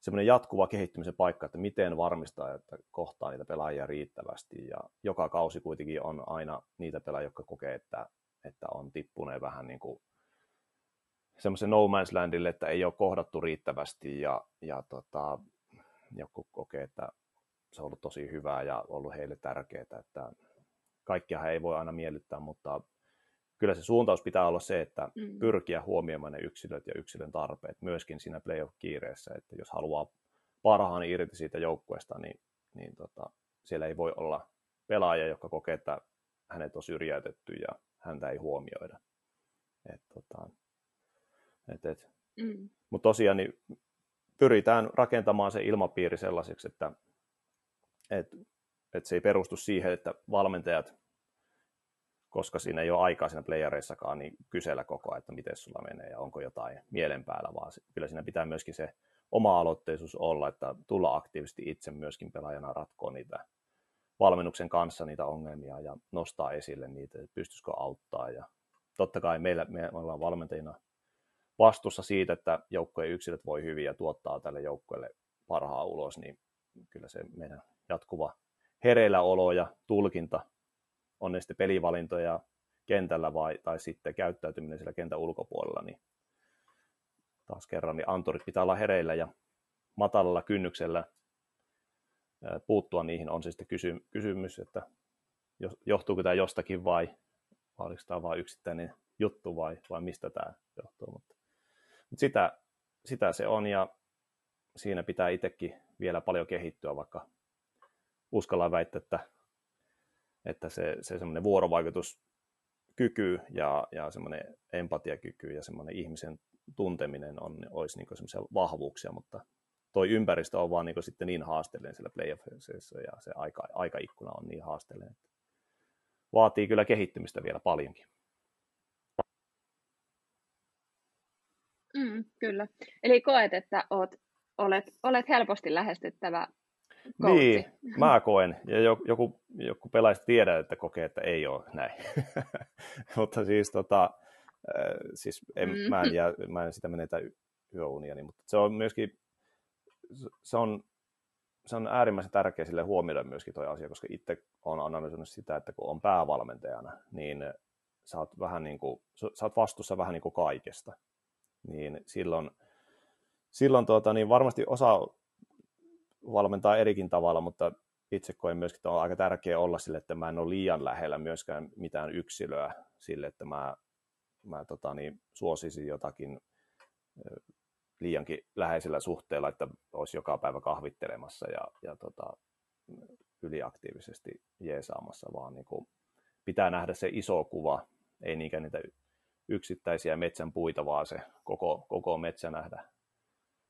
semmoinen jatkuva kehittymisen paikka, että miten varmistaa, että kohtaa niitä pelaajia riittävästi. Ja joka kausi kuitenkin on aina niitä pelaajia, jotka kokee, että, että on tippuneen vähän niin kuin semmoisen no man's landille, että ei ole kohdattu riittävästi. Ja, ja tota, joku kokee, että se on ollut tosi hyvää ja ollut heille tärkeää, että kaikkia ei voi aina miellyttää, mutta kyllä se suuntaus pitää olla se, että mm. pyrkiä huomioimaan ne yksilöt ja yksilön tarpeet myöskin siinä playoff-kiireessä, että jos haluaa parhaan irti siitä joukkueesta, niin, niin tota, siellä ei voi olla pelaaja, joka kokee, että hänet on syrjäytetty ja häntä ei huomioida. Et, tota, et, et. Mm. Mutta tosiaan niin pyritään rakentamaan se ilmapiiri sellaiseksi, että et että se ei perustu siihen, että valmentajat, koska siinä ei ole aikaa siinä playereissakaan, niin kysellä koko ajan, että miten sulla menee ja onko jotain mielen päällä, vaan kyllä siinä pitää myöskin se oma-aloitteisuus olla, että tulla aktiivisesti itse myöskin pelaajana ratkoa niitä valmennuksen kanssa niitä ongelmia ja nostaa esille niitä, että pystyisikö auttaa. Ja totta kai meillä, me ollaan valmentajina vastuussa siitä, että joukkojen yksilöt voi hyvin ja tuottaa tälle joukkueelle parhaa ulos, niin kyllä se meidän jatkuva hereilläolo ja tulkinta on ne sitten pelivalintoja kentällä vai, tai sitten käyttäytyminen siellä kentän ulkopuolella, niin taas kerran, niin anturit pitää olla hereillä ja matalalla kynnyksellä puuttua niihin on se sitten kysy- kysymys, että johtuuko tämä jostakin vai, vai oliko tämä vain yksittäinen juttu vai, vai mistä tämä johtuu. Mutta, mutta sitä, sitä se on ja siinä pitää itsekin vielä paljon kehittyä, vaikka uskallaan väittää, että, että se, se semmoinen vuorovaikutuskyky ja, ja semmoinen empatiakyky ja semmoinen ihmisen tunteminen on, olisi niin semmoisia vahvuuksia, mutta toi ympäristö on vaan niin sitten niin haasteellinen siellä playoffissa ja se aika, aikaikkuna on niin haasteellinen. Vaatii kyllä kehittymistä vielä paljonkin. Mm, kyllä. Eli koet, että oot, olet, olet helposti lähestyttävä coachi. Niin, *laughs* mä koen. Ja joku, joku pelaajista tiedä, että kokee, että ei ole näin. *laughs* mutta siis, tota, äh, siis en, mm. mä, en jää, mä en sitä menetä yöuniani, mutta se on myöskin se on, se on äärimmäisen tärkeä sille huomioida myöskin tuo asia, koska itse olen analysoinut sitä, että kun on päävalmentajana, niin sä oot, vähän niin kuin, sä oot vastuussa vähän niin kuin kaikesta. Niin silloin, silloin tuota, niin varmasti osa valmentaa erikin tavalla, mutta itse koen myöskin, että on aika tärkeää olla sille, että mä en ole liian lähellä myöskään mitään yksilöä sille, että mä, mä tota, niin, suosisin jotakin liiankin läheisellä suhteella, että olisi joka päivä kahvittelemassa ja, ja tota, yliaktiivisesti jeesaamassa, vaan niin kuin pitää nähdä se iso kuva, ei niinkään niitä yksittäisiä metsän puita, vaan se koko, koko metsä nähdä.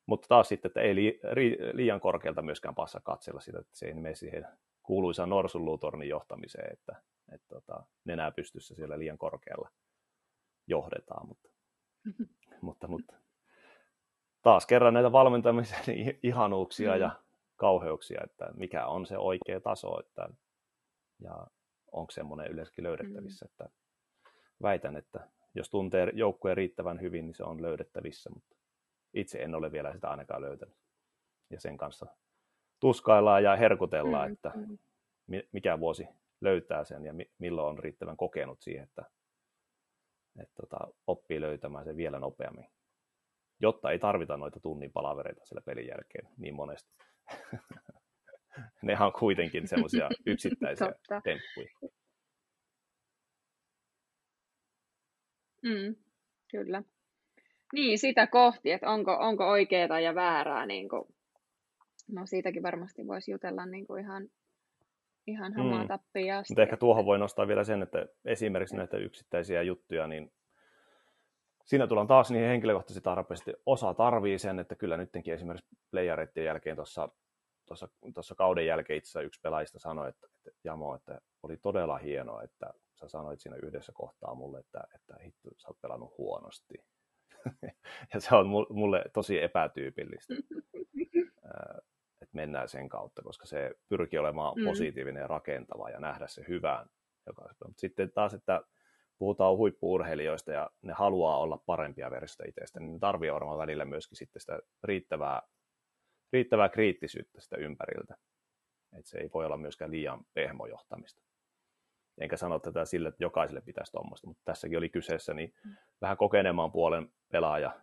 Mutta taas sitten, että ei li, ri, liian korkealta myöskään passa katsella sitä, että se ei mene siihen kuuluisaan norsunluutornin johtamiseen, että, että, tota, nenää pystyssä siellä liian korkealla johdetaan. Mutta, *laughs* mutta, mutta taas kerran näitä valmentamisen *laughs* ihanuuksia mm. ja kauheuksia, että mikä on se oikea taso, että, ja onko semmoinen yleensäkin löydettävissä, mm. että väitän, että jos tuntee joukkueen riittävän hyvin, niin se on löydettävissä, mutta itse en ole vielä sitä ainakaan löytänyt. Ja sen kanssa tuskaillaan ja herkutellaan, mm. että mm. mikä vuosi löytää sen ja milloin on riittävän kokenut siihen, että, että tota, oppii löytämään sen vielä nopeammin jotta ei tarvita noita tunnin palavereita siellä pelin jälkeen niin monesti. *laughs* ne on kuitenkin semmoisia *laughs* yksittäisiä temppuja. Mm, kyllä. Niin, sitä kohti, että onko, onko oikeaa ja väärää. Niin kuin, no siitäkin varmasti voisi jutella niin kuin ihan, ihan hamaa mm. tappia. Mutta ehkä tuohon voi nostaa vielä sen, että esimerkiksi näitä yksittäisiä juttuja, niin siinä tullaan taas niihin henkilökohtaisesti tarpeesti. Osa tarvii sen, että kyllä nytkin esimerkiksi playereiden jälkeen tuossa tuossa, tuossa kauden jälkeen itse yksi pelaajista sanoi, että, että Jamo, että oli todella hienoa, että sä sanoit siinä yhdessä kohtaa mulle, että, että hitto, sä oot pelannut huonosti. *laughs* ja se on mulle tosi epätyypillistä, *laughs* että mennään sen kautta, koska se pyrkii olemaan mm. positiivinen ja rakentava ja nähdä se hyvään. Mutta sitten taas, että puhutaan huippuurheilijoista ja ne haluaa olla parempia versioita itsestä, niin ne tarvii varmaan välillä myöskin sitten sitä riittävää, riittävää kriittisyyttä sitä ympäriltä. Et se ei voi olla myöskään liian pehmojohtamista. Enkä sano tätä sille, että jokaiselle pitäisi tuommoista, mutta tässäkin oli kyseessä niin mm. vähän kokenemaan puolen pelaaja,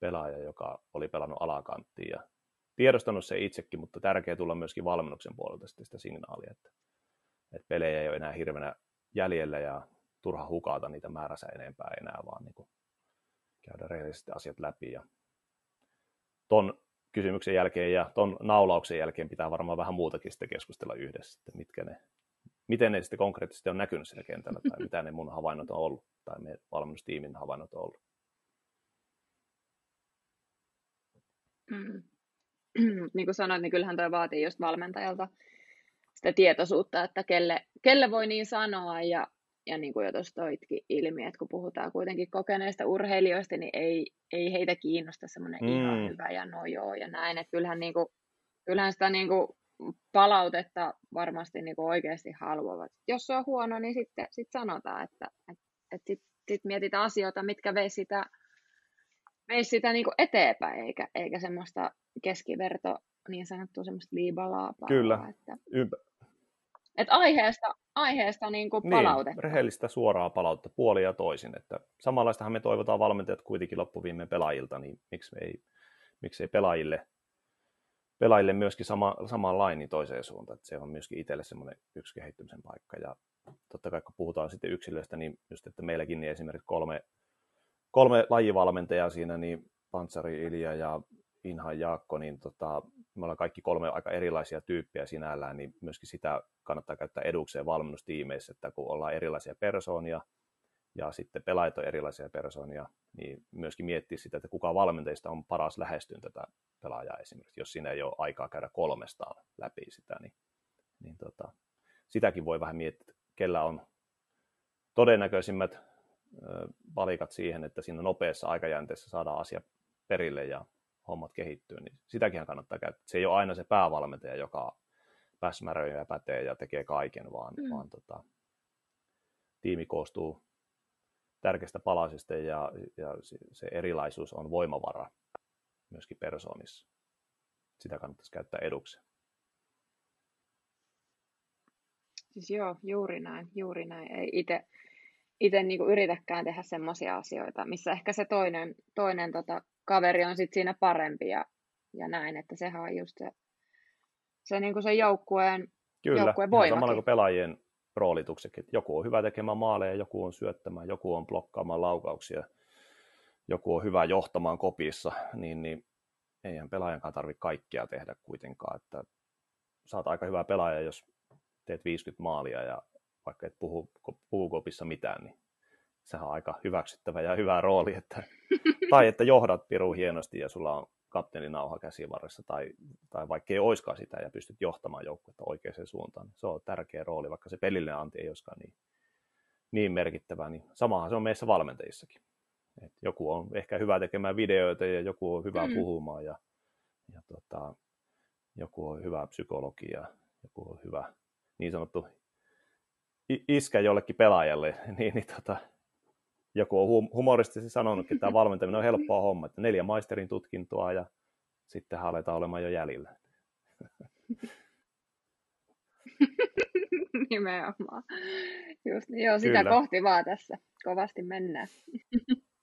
pelaaja, joka oli pelannut alakanttiin ja tiedostanut se itsekin, mutta tärkeää tulla myöskin valmennuksen puolelta sitä signaalia, että, että pelejä ei ole enää hirveänä jäljellä ja turha hukata niitä määränsä enempää enää, vaan niin kuin käydä rehellisesti asiat läpi. Ja ton kysymyksen jälkeen ja ton naulauksen jälkeen pitää varmaan vähän muutakin sitten keskustella yhdessä, että mitkä ne, miten ne sitten konkreettisesti on näkynyt siinä kentällä, tai mitä ne mun havainnot on ollut, tai meidän valmennustiimin havainnot on ollut. Mm. *clears throat* niin kuin sanoit, niin kyllähän toi vaatii just valmentajalta sitä tietoisuutta, että kelle, kelle voi niin sanoa ja, ja niin kuin jo tuossa toitkin ilmi, että kun puhutaan kuitenkin kokeneista urheilijoista, niin ei, ei heitä kiinnosta semmoinen mm. ihan hyvä ja no joo ja näin, että kyllähän, niin kuin, kyllähän sitä niin kuin palautetta varmasti niin kuin oikeasti haluavat. Jos se on huono, niin sitten sit sanotaan, että, että, että sitten sit mietitään asioita, mitkä veisi sitä, veisi sitä niin kuin eteenpäin, eikä, eikä semmoista keskiverto niin sanottua semmoista liibalaapaa. Kyllä. Että, Ympä... että aiheesta, aiheesta niin kuin palautetta. Niin, rehellistä suoraa palautetta puoli ja toisin. Että samanlaistahan me toivotaan valmentajat kuitenkin loppuviimeen pelaajilta, niin miksi ei, miksi ei pelaajille, pelaajille myöskin sama, samanlainen niin toiseen suuntaan. Että se on myöskin itselle semmoinen yksi kehittymisen paikka. Ja totta kai kun puhutaan sitten yksilöistä, niin just, että meilläkin niin esimerkiksi kolme, kolme lajivalmentajaa siinä, niin Pantsari Ilja ja Inhan Jaakko, niin tota, me ollaan kaikki kolme aika erilaisia tyyppejä sinällään, niin myöskin sitä kannattaa käyttää edukseen valmennustiimeissä, että kun ollaan erilaisia persoonia ja sitten pelaajat on erilaisia persoonia, niin myöskin miettiä sitä, että kuka valmentajista on paras lähestyä tätä pelaajaa esimerkiksi, jos siinä ei ole aikaa käydä kolmestaan läpi sitä, niin, niin tota, sitäkin voi vähän miettiä, kellä on todennäköisimmät valikat siihen, että siinä nopeassa aikajänteessä saadaan asia perille ja hommat kehittyy, niin sitäkin kannattaa käyttää. Se ei ole aina se päävalmentaja, joka päsmäröi ja pätee ja tekee kaiken, vaan, mm. vaan tota, tiimi koostuu tärkeistä palasista ja, ja se erilaisuus on voimavara myöskin persoonissa. Sitä kannattaisi käyttää eduksi. Siis joo, juuri näin, juuri näin. Ei itse itse niinku yritäkään tehdä semmoisia asioita, missä ehkä se toinen, toinen tota, kaveri on sit siinä parempi ja, ja näin, että sehän on just se, se, niinku se joukkueen, Kyllä, joukkueen voimakin. samalla kuin pelaajien roolituksetkin. Joku on hyvä tekemään maaleja, joku on syöttämään, joku on blokkaamaan laukauksia, joku on hyvä johtamaan kopissa, niin, niin eihän pelaajankaan tarvitse kaikkea tehdä kuitenkaan. Että saat aika hyvä pelaaja, jos teet 50 maalia ja vaikka et puhu, puhu kopissa mitään, niin sehän on aika hyväksyttävä ja hyvä rooli, että, *laughs* tai että johdat piru hienosti ja sulla on kapteeninauha käsivarressa tai, tai vaikka ei oiskaan sitä ja pystyt johtamaan joukkuetta oikeaan suuntaan. Se on tärkeä rooli, vaikka se pelillinen anti ei olisikaan niin, niin merkittävä. Niin samahan se on meissä valmentajissakin. Et joku on ehkä hyvä tekemään videoita ja joku on hyvä mm. puhumaan ja, ja tota, joku on hyvä psykologi ja joku on hyvä niin sanottu iskä jollekin pelaajalle, *laughs* niin, niin tota, joku on humoristisesti sanonut, että tämä valmentaminen on helppoa homma, että neljä maisterin tutkintoa ja sitten aletaan olemaan jo jäljellä. *laughs* Nimenomaan. Just joo, sitä Kyllä. kohti vaan tässä kovasti mennään.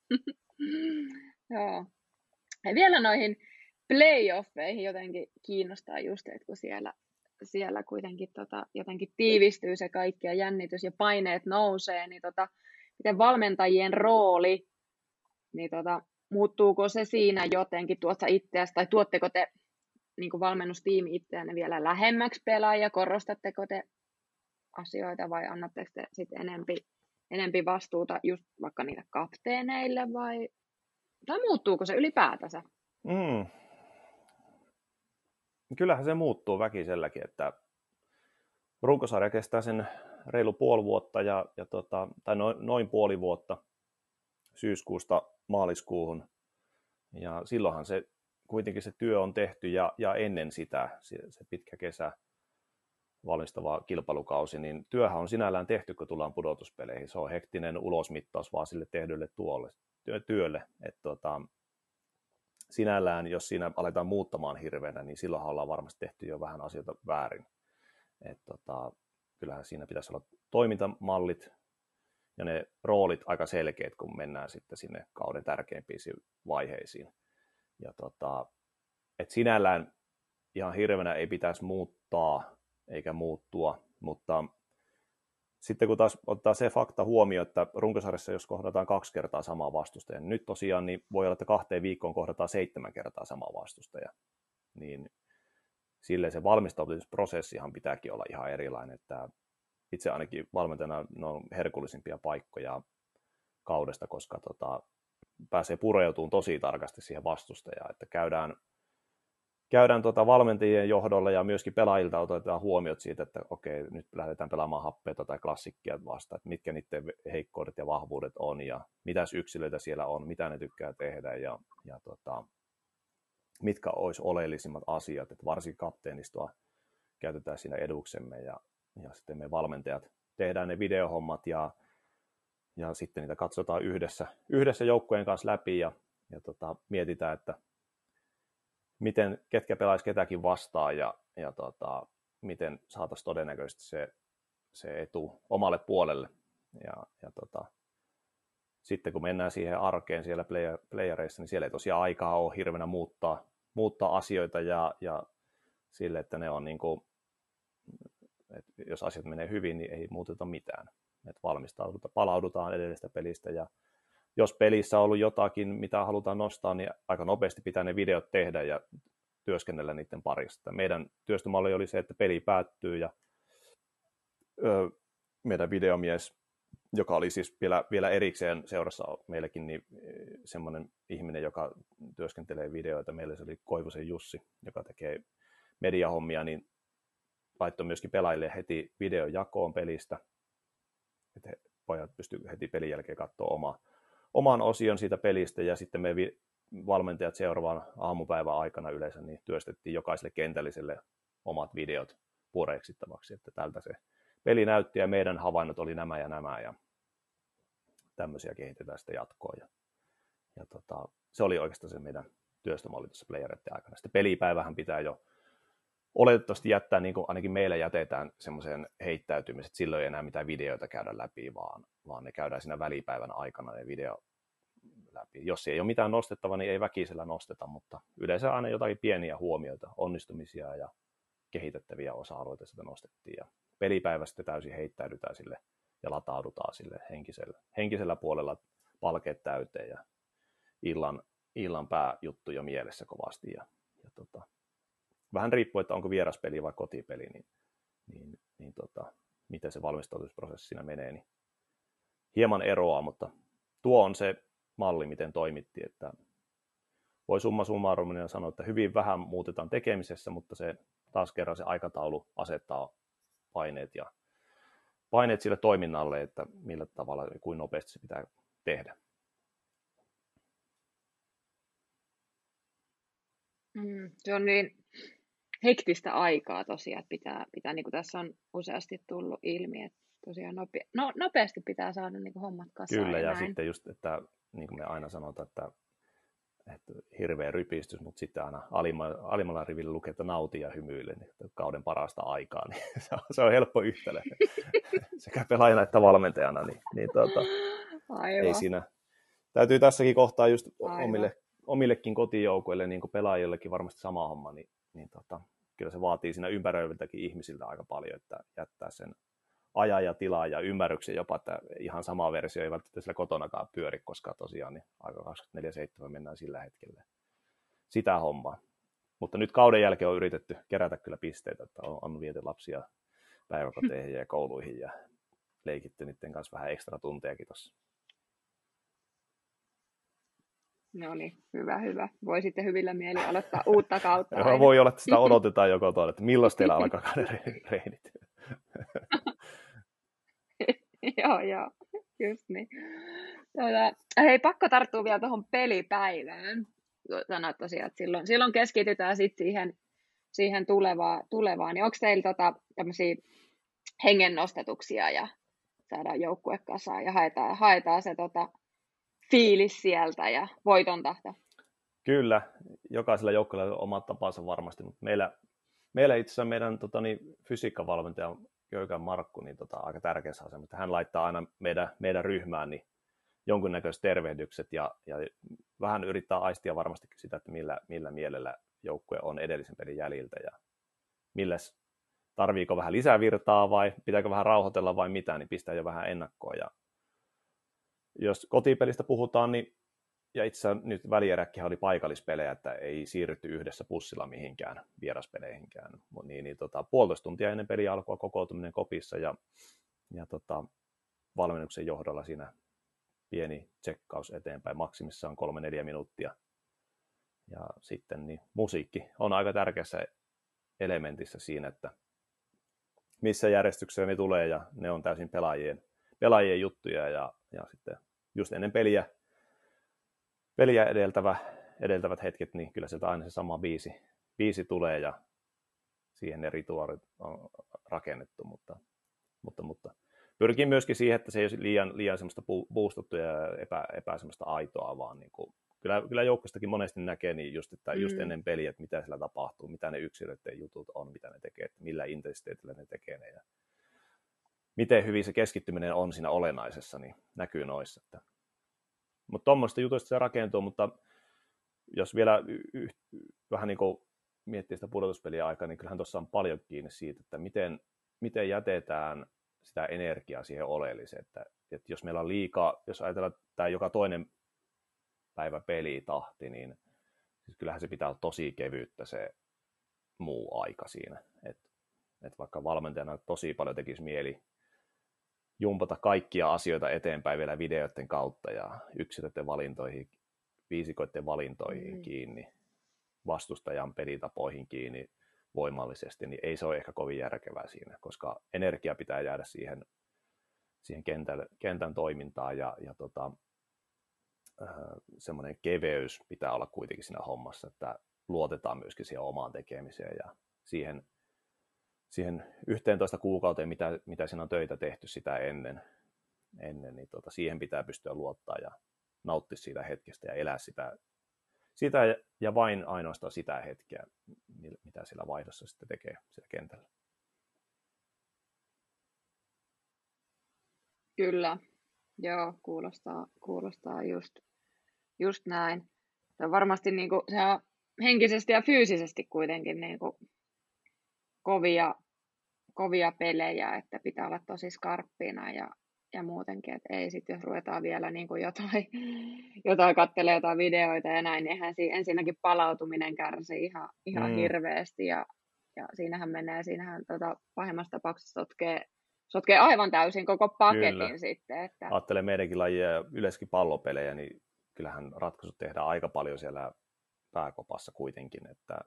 *laughs* joo. Ja vielä noihin playoffeihin jotenkin kiinnostaa just, että kun siellä siellä kuitenkin tota, jotenkin tiivistyy se kaikki ja jännitys ja paineet nousee, niin tota, miten valmentajien rooli, niin tota, muuttuuko se siinä jotenkin tuossa itseäsi, tai tuotteko te niin valmennustiimi itseänne vielä lähemmäksi pelaajia, korostatteko te asioita vai annatteko te sitten enempi, enempi vastuuta just vaikka niille kapteeneille vai, tai muuttuuko se ylipäätänsä? Mm, kyllähän se muuttuu väkiselläkin, että runkosarja kestää sen reilu puoli vuotta, ja, ja tota, tai noin, noin puoli vuotta syyskuusta maaliskuuhun. Ja silloinhan se kuitenkin se työ on tehty ja, ja ennen sitä, se, se pitkä kesä, valmistava kilpailukausi, niin työhän on sinällään tehty, kun tullaan pudotuspeleihin. Se on hektinen ulosmittaus vaan sille tehdylle tuolle, työlle. Et tota, sinällään, jos siinä aletaan muuttamaan hirveänä, niin silloin ollaan varmasti tehty jo vähän asioita väärin. Et tota, kyllähän siinä pitäisi olla toimintamallit ja ne roolit aika selkeät, kun mennään sitten sinne kauden tärkeimpiin vaiheisiin. Ja tota, et sinällään ihan hirveänä ei pitäisi muuttaa eikä muuttua, mutta sitten kun taas ottaa se fakta huomioon, että runkosarjassa jos kohdataan kaksi kertaa samaa vastustaja, niin nyt tosiaan niin voi olla, että kahteen viikkoon kohdataan seitsemän kertaa samaa vastustaja. Niin sille se valmistautumisprosessihan pitääkin olla ihan erilainen, että itse ainakin valmentajana ne on herkullisimpia paikkoja kaudesta, koska tota, pääsee pureutumaan tosi tarkasti siihen vastustajaan, että käydään käydään tuota valmentajien johdolla ja myöskin pelaajilta otetaan huomiot siitä, että okei, nyt lähdetään pelaamaan happeita tai klassikkia vasta, että mitkä niiden heikkoudet ja vahvuudet on ja mitäs yksilöitä siellä on, mitä ne tykkää tehdä ja, ja tota, mitkä olisi oleellisimmat asiat, että varsinkin kapteenistoa käytetään siinä eduksemme ja, ja sitten me valmentajat tehdään ne videohommat ja, ja sitten niitä katsotaan yhdessä, yhdessä joukkueen kanssa läpi ja, ja tota, mietitään, että miten, ketkä pelaisi ketäkin vastaan ja, ja tota, miten saataisiin todennäköisesti se, se etu omalle puolelle. Ja, ja tota, sitten kun mennään siihen arkeen siellä player, playereissa, niin siellä ei tosiaan aikaa ole hirveänä muuttaa, muuttaa asioita ja, ja sille, että ne on niin kuin, että jos asiat menee hyvin, niin ei muuteta mitään. Että valmistaudutaan, palaudutaan edellisestä pelistä ja jos pelissä on ollut jotakin, mitä halutaan nostaa, niin aika nopeasti pitää ne videot tehdä ja työskennellä niiden parissa. Meidän työstömalli oli se, että peli päättyy ja ö, meidän videomies, joka oli siis vielä, vielä erikseen seurassa meilläkin, niin semmoinen ihminen, joka työskentelee videoita, meillä se oli Koivusen Jussi, joka tekee mediahommia, niin laittoi myöskin pelaajille heti videojakoon pelistä, että pojat pystyivät heti pelin jälkeen katsoa oma, oman osion siitä pelistä ja sitten me valmentajat seuraavan aamupäivän aikana yleensä niin työstettiin jokaiselle kentälliselle omat videot puoreiksittavaksi, että tältä se peli näytti ja meidän havainnot oli nämä ja nämä ja tämmöisiä kehitetään sitten jatkoon. Ja, ja tota, se oli oikeastaan se meidän työstömalli tuossa playereiden aikana. Sitten pelipäivähän pitää jo oletettavasti jättää, niin kuin ainakin meillä jätetään semmoisen heittäytymisen, että silloin ei enää mitään videoita käydä läpi, vaan, vaan ne käydään siinä välipäivän aikana ne video läpi. Jos ei ole mitään nostettavaa, niin ei väkisellä nosteta, mutta yleensä aina jotakin pieniä huomioita, onnistumisia ja kehitettäviä osa-alueita sitä nostettiin. Ja pelipäivä sitten täysin heittäydytään sille ja lataudutaan sille henkisellä, henkisellä puolella palkeet täyteen ja illan, illan pääjuttu jo mielessä kovasti. Ja, ja tota, vähän riippuu, että onko vieraspeli vai kotipeli, niin, niin, niin tota, miten se valmistautumisprosessi siinä menee, niin hieman eroaa, mutta tuo on se malli, miten toimittiin, että voi summa summarum sanoa, että hyvin vähän muutetaan tekemisessä, mutta se taas kerran se aikataulu asettaa paineet ja paineet sille toiminnalle, että millä tavalla ja kuin nopeasti se pitää tehdä. Mm, se on niin hektistä aikaa tosiaan, että pitää, pitää niin kuin tässä on useasti tullut ilmi, että tosiaan nope, no, nopeasti pitää saada niin kuin hommat kasaan. Kyllä, ja, ja sitten just, että niin kuin me aina sanotaan, että, että hirveä rypistys, mutta sitten aina alimmalla, alimmalla rivillä lukee, että nauti ja hymyile, niin kauden parasta aikaa, niin *laughs* se on, se on helppo yhtälö *laughs* sekä pelaajana että valmentajana, niin, niin tuota, Aivan. ei siinä. Täytyy tässäkin kohtaa just Aivan. omille, omillekin kotijoukoille, niin kuin pelaajillekin varmasti sama homma, niin tota, kyllä se vaatii siinä ympäröiviltäkin ihmisiltä aika paljon, että jättää sen ajan ja tilaa ja ymmärryksen jopa, että ihan sama versio ei välttämättä sillä kotonakaan pyöri, koska tosiaan niin aika 24-7 mennään sillä hetkellä sitä hommaa. Mutta nyt kauden jälkeen on yritetty kerätä kyllä pisteitä, että on, on viety lapsia päiväkoteihin ja kouluihin ja leikitty niiden kanssa vähän ekstra tuntejakin tuossa. No niin, hyvä, hyvä. Voi sitten hyvillä mieli aloittaa uutta kautta. Joo, voi olla, että sitä odotetaan jo kotona, että milloin teillä alkaa ne re- reinit. *laughs* joo, joo, just niin. Tuota, hei, pakko tarttua vielä tuohon pelipäivään. Sanoit tosiaan, että silloin, silloin keskitytään sitten siihen, siihen tulevaan, tulevaan. Niin onko teillä tota, tämmöisiä hengennostatuksia ja saadaan joukkue kasaan ja haetaan, haetaan se tota, fiilis sieltä ja voiton tahto? Kyllä, jokaisella joukkueella on omat tapansa varmasti, mutta meillä, meillä itse asiassa meidän tota, niin, fysiikkavalmentaja Köykän Markku niin, tota, aika tärkeässä asemassa. Hän laittaa aina meidän, meidän ryhmään niin, jonkunnäköiset tervehdykset ja, ja vähän yrittää aistia varmasti sitä, että millä, millä mielellä joukkue on edellisen pelin jäljiltä ja milles, tarviiko vähän lisää virtaa vai pitääkö vähän rauhoitella vai mitä, niin pistää jo vähän ennakkoa. Ja jos kotipelistä puhutaan, niin ja itse asiassa nyt välieräkkihän oli paikallispelejä, että ei siirrytty yhdessä pussilla mihinkään vieraspeleihinkään. Niin, niin tota, puolitoista tuntia ennen peli alkua kokoutuminen kopissa ja, ja tota, valmennuksen johdolla siinä pieni tsekkaus eteenpäin. Maksimissaan kolme-neljä minuuttia. ja sitten niin musiikki on aika tärkeässä elementissä siinä, että missä järjestyksessä ne tulee ja ne on täysin pelaajien, pelaajien juttuja ja, ja sitten just ennen peliä, peliä edeltävä, edeltävät hetket, niin kyllä sieltä aina se sama biisi, biisi tulee ja siihen ne rituaalit on rakennettu, mutta, mutta, mutta pyrkii myöskin siihen, että se ei ole liian, liian semmoista boostattua ja epä, epä semmoista aitoa, vaan niin kuin, kyllä, kyllä joukkostakin monesti näkee niin just, että mm. just ennen peliä, että mitä siellä tapahtuu, mitä ne yksilöiden jutut on, mitä ne tekee, että millä intensiteetillä ne tekee ne ja miten hyvin se keskittyminen on siinä olennaisessa, niin näkyy noissa. Että. Mutta tuommoista jutuista se rakentuu, mutta jos vielä y- y- vähän niin kuin miettii sitä pudotuspeliä aikaa, niin kyllähän tuossa on paljon kiinni siitä, että miten, miten jätetään sitä energiaa siihen oleelliseen. Että, että jos meillä on liikaa, jos ajatellaan tämä joka toinen päivä pelitahti, niin siis kyllähän se pitää olla tosi kevyyttä se muu aika siinä. että et vaikka valmentajana tosi paljon tekisi mieli jumpata kaikkia asioita eteenpäin vielä videoiden kautta ja yksilöiden valintoihin, viisikoiden valintoihin mm. kiinni, vastustajan pelitapoihin kiinni voimallisesti, niin ei se ole ehkä kovin järkevää siinä, koska energia pitää jäädä siihen, siihen kentän, kentän toimintaan ja, ja tota, äh, semmoinen keveys pitää olla kuitenkin siinä hommassa, että luotetaan myöskin siihen omaan tekemiseen ja siihen, siihen 11 kuukauteen, mitä, mitä siinä on töitä tehty sitä ennen, ennen niin tota, siihen pitää pystyä luottaa ja nauttia siitä hetkestä ja elää sitä sitä ja vain ainoastaan sitä hetkeä, mitä sillä vaihdossa sitten tekee siellä kentällä. Kyllä, joo, kuulostaa, kuulostaa just, just näin. On varmasti niin kuin, se on henkisesti ja fyysisesti kuitenkin niin kuin kovia, kovia pelejä, että pitää olla tosi skarppina ja, ja muutenkin, että ei sitten jos ruvetaan vielä niin kuin jotain, *laughs* jotain katselee jotain videoita ja näin, niin eihän siinä ensinnäkin palautuminen kärsii ihan, ihan mm. hirveästi ja, ja siinähän menee, siinähän tota, pahimmassa tapauksessa sotkee, sotkee aivan täysin koko paketin Kyllä. sitten. Että... Ajattelen meidänkin lajia ja yleensäkin pallopelejä, niin kyllähän ratkaisut tehdään aika paljon siellä pääkopassa kuitenkin, että,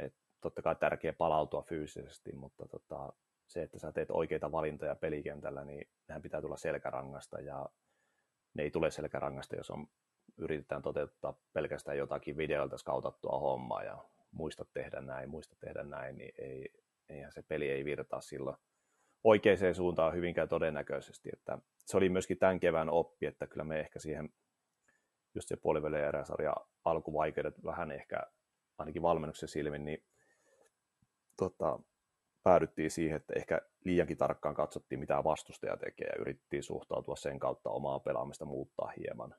että totta kai tärkeää palautua fyysisesti, mutta tota, se, että sä teet oikeita valintoja pelikentällä, niin nehän pitää tulla selkärangasta ja ne ei tule selkärangasta, jos on, yritetään toteuttaa pelkästään jotakin videolta skautattua hommaa ja muista tehdä näin, muista tehdä näin, niin ei, eihän se peli ei virtaa silloin oikeaan suuntaan hyvinkään todennäköisesti. Että se oli myöskin tämän kevään oppi, että kyllä me ehkä siihen just se puolivälin eräsarja alkuvaikeudet vähän ehkä ainakin valmennuksen silmin, niin tota, päädyttiin siihen, että ehkä liiankin tarkkaan katsottiin, mitä vastustaja tekee ja yritettiin suhtautua sen kautta omaa pelaamista muuttaa hieman.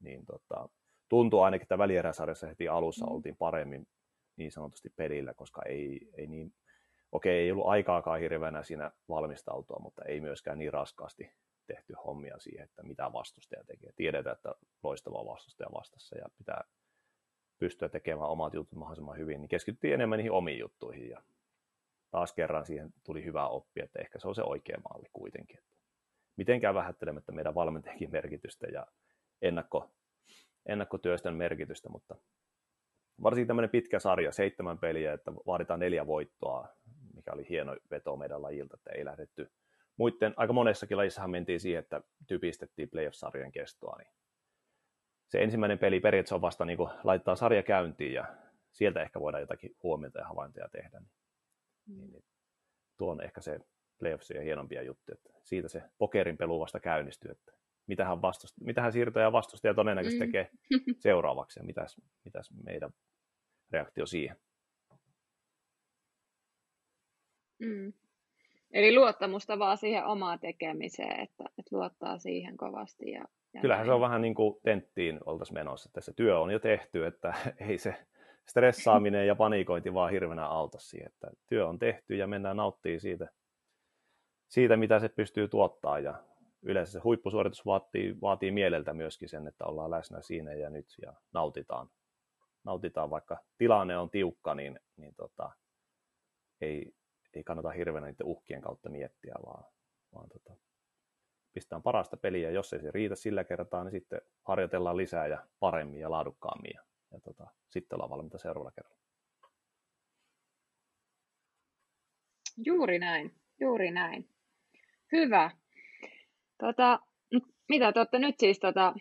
Niin tota, tuntuu ainakin, että välieräsarjassa heti alussa mm. oltiin paremmin niin sanotusti pelillä, koska ei, ei niin, okei, ei ollut aikaakaan hirveänä siinä valmistautua, mutta ei myöskään niin raskaasti tehty hommia siihen, että mitä vastustaja tekee. Tiedetään, että loistava vastustaja vastassa ja pitää pystyä tekemään omat jutut mahdollisimman hyvin, niin keskityttiin enemmän niihin omiin juttuihin ja taas kerran siihen tuli hyvä oppi, että ehkä se on se oikea malli kuitenkin. Että mitenkään vähättelemättä meidän valmentajakin merkitystä ja ennakko, ennakkotyöstön merkitystä, mutta varsinkin tämmöinen pitkä sarja, seitsemän peliä, että vaaditaan neljä voittoa, mikä oli hieno veto meidän lajilta, että ei lähdetty muiden, aika monessakin lajissahan mentiin siihen, että typistettiin playoff-sarjan kestoa, niin se ensimmäinen peli periaatteessa on vasta niin kuin laittaa sarja käyntiin ja sieltä ehkä voidaan jotakin huomiota ja havaintoja tehdä. Niin niin, niin tuo on ehkä se playoffsien hienompia juttuja, että siitä se pokerin pelu vasta käynnistyy, että mitähän, vastust, mitähän siirtoja vastustaja todennäköisesti mm. tekee *laughs* seuraavaksi ja mitäs, mitäs meidän reaktio siihen. Mm. Eli luottamusta vaan siihen omaan tekemiseen, että, että luottaa siihen kovasti. Ja, ja Kyllähän näin. se on vähän niin kuin tenttiin oltaisiin menossa, että se työ on jo tehty, että *laughs* ei se stressaaminen ja panikointi vaan hirveänä auta siihen, että työ on tehty ja mennään nauttii siitä, siitä mitä se pystyy tuottaa. Ja yleensä se huippusuoritus vaatii, vaatii mieleltä myöskin sen, että ollaan läsnä siinä ja nyt ja nautitaan. Nautitaan, vaikka tilanne on tiukka, niin, niin tota, ei, ei kannata hirveänä niiden uhkien kautta miettiä, vaan, vaan tota, pistetään parasta peliä, jos ei se riitä sillä kertaa, niin sitten harjoitellaan lisää ja paremmin ja laadukkaammin. ja ja tota, sitten ollaan valmiita seuraavalla kerralla. Juuri näin, juuri näin. Hyvä. Tota, mitä te olette nyt siis tota,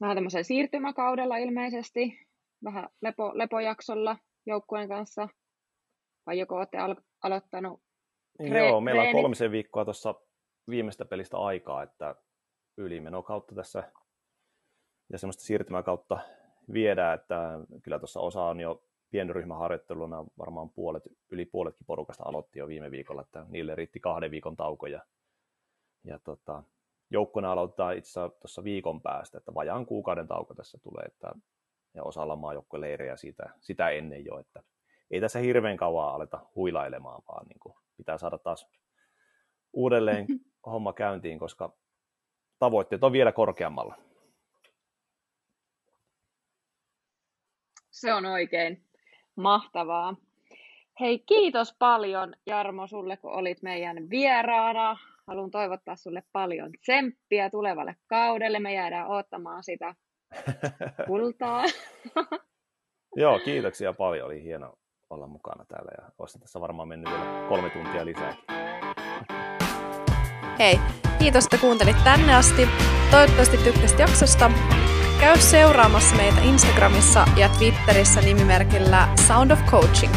vähän tämmöisen siirtymäkaudella ilmeisesti, vähän lepo, lepojaksolla joukkueen kanssa, vai joko olette al- aloittanut Tre- Joo, meillä on kolmisen viikkoa tuossa viimeistä pelistä aikaa, että ylimeno kautta tässä ja semmoista siirtymäkautta viedään, että kyllä tuossa osa on jo pienryhmäharjoitteluna, varmaan puolet, yli puoletkin porukasta aloitti jo viime viikolla, että niille riitti kahden viikon tauko ja, ja tota, joukkona aloittaa itse asiassa tuossa viikon päästä, että vajaan kuukauden tauko tässä tulee, että, ja osalla maajoukkueleirejä sitä, sitä ennen jo, että ei tässä hirveän kauan aleta huilailemaan, vaan niin kuin pitää saada taas uudelleen *laughs* homma käyntiin, koska tavoitteet on vielä korkeammalla. Se on oikein mahtavaa. Hei, kiitos paljon Jarmo sulle, kun olit meidän vieraana. Haluan toivottaa sulle paljon tsemppiä tulevalle kaudelle. Me jäädään odottamaan sitä *laughs* kultaa. *laughs* Joo, kiitoksia paljon. Oli hieno olla mukana täällä ja olisi tässä varmaan mennyt vielä kolme tuntia lisää. Hei, kiitos, että kuuntelit tänne asti. Toivottavasti tykkäsit jaksosta. Käy seuraamassa meitä Instagramissa ja Twitterissä nimimerkillä Sound of Coaching.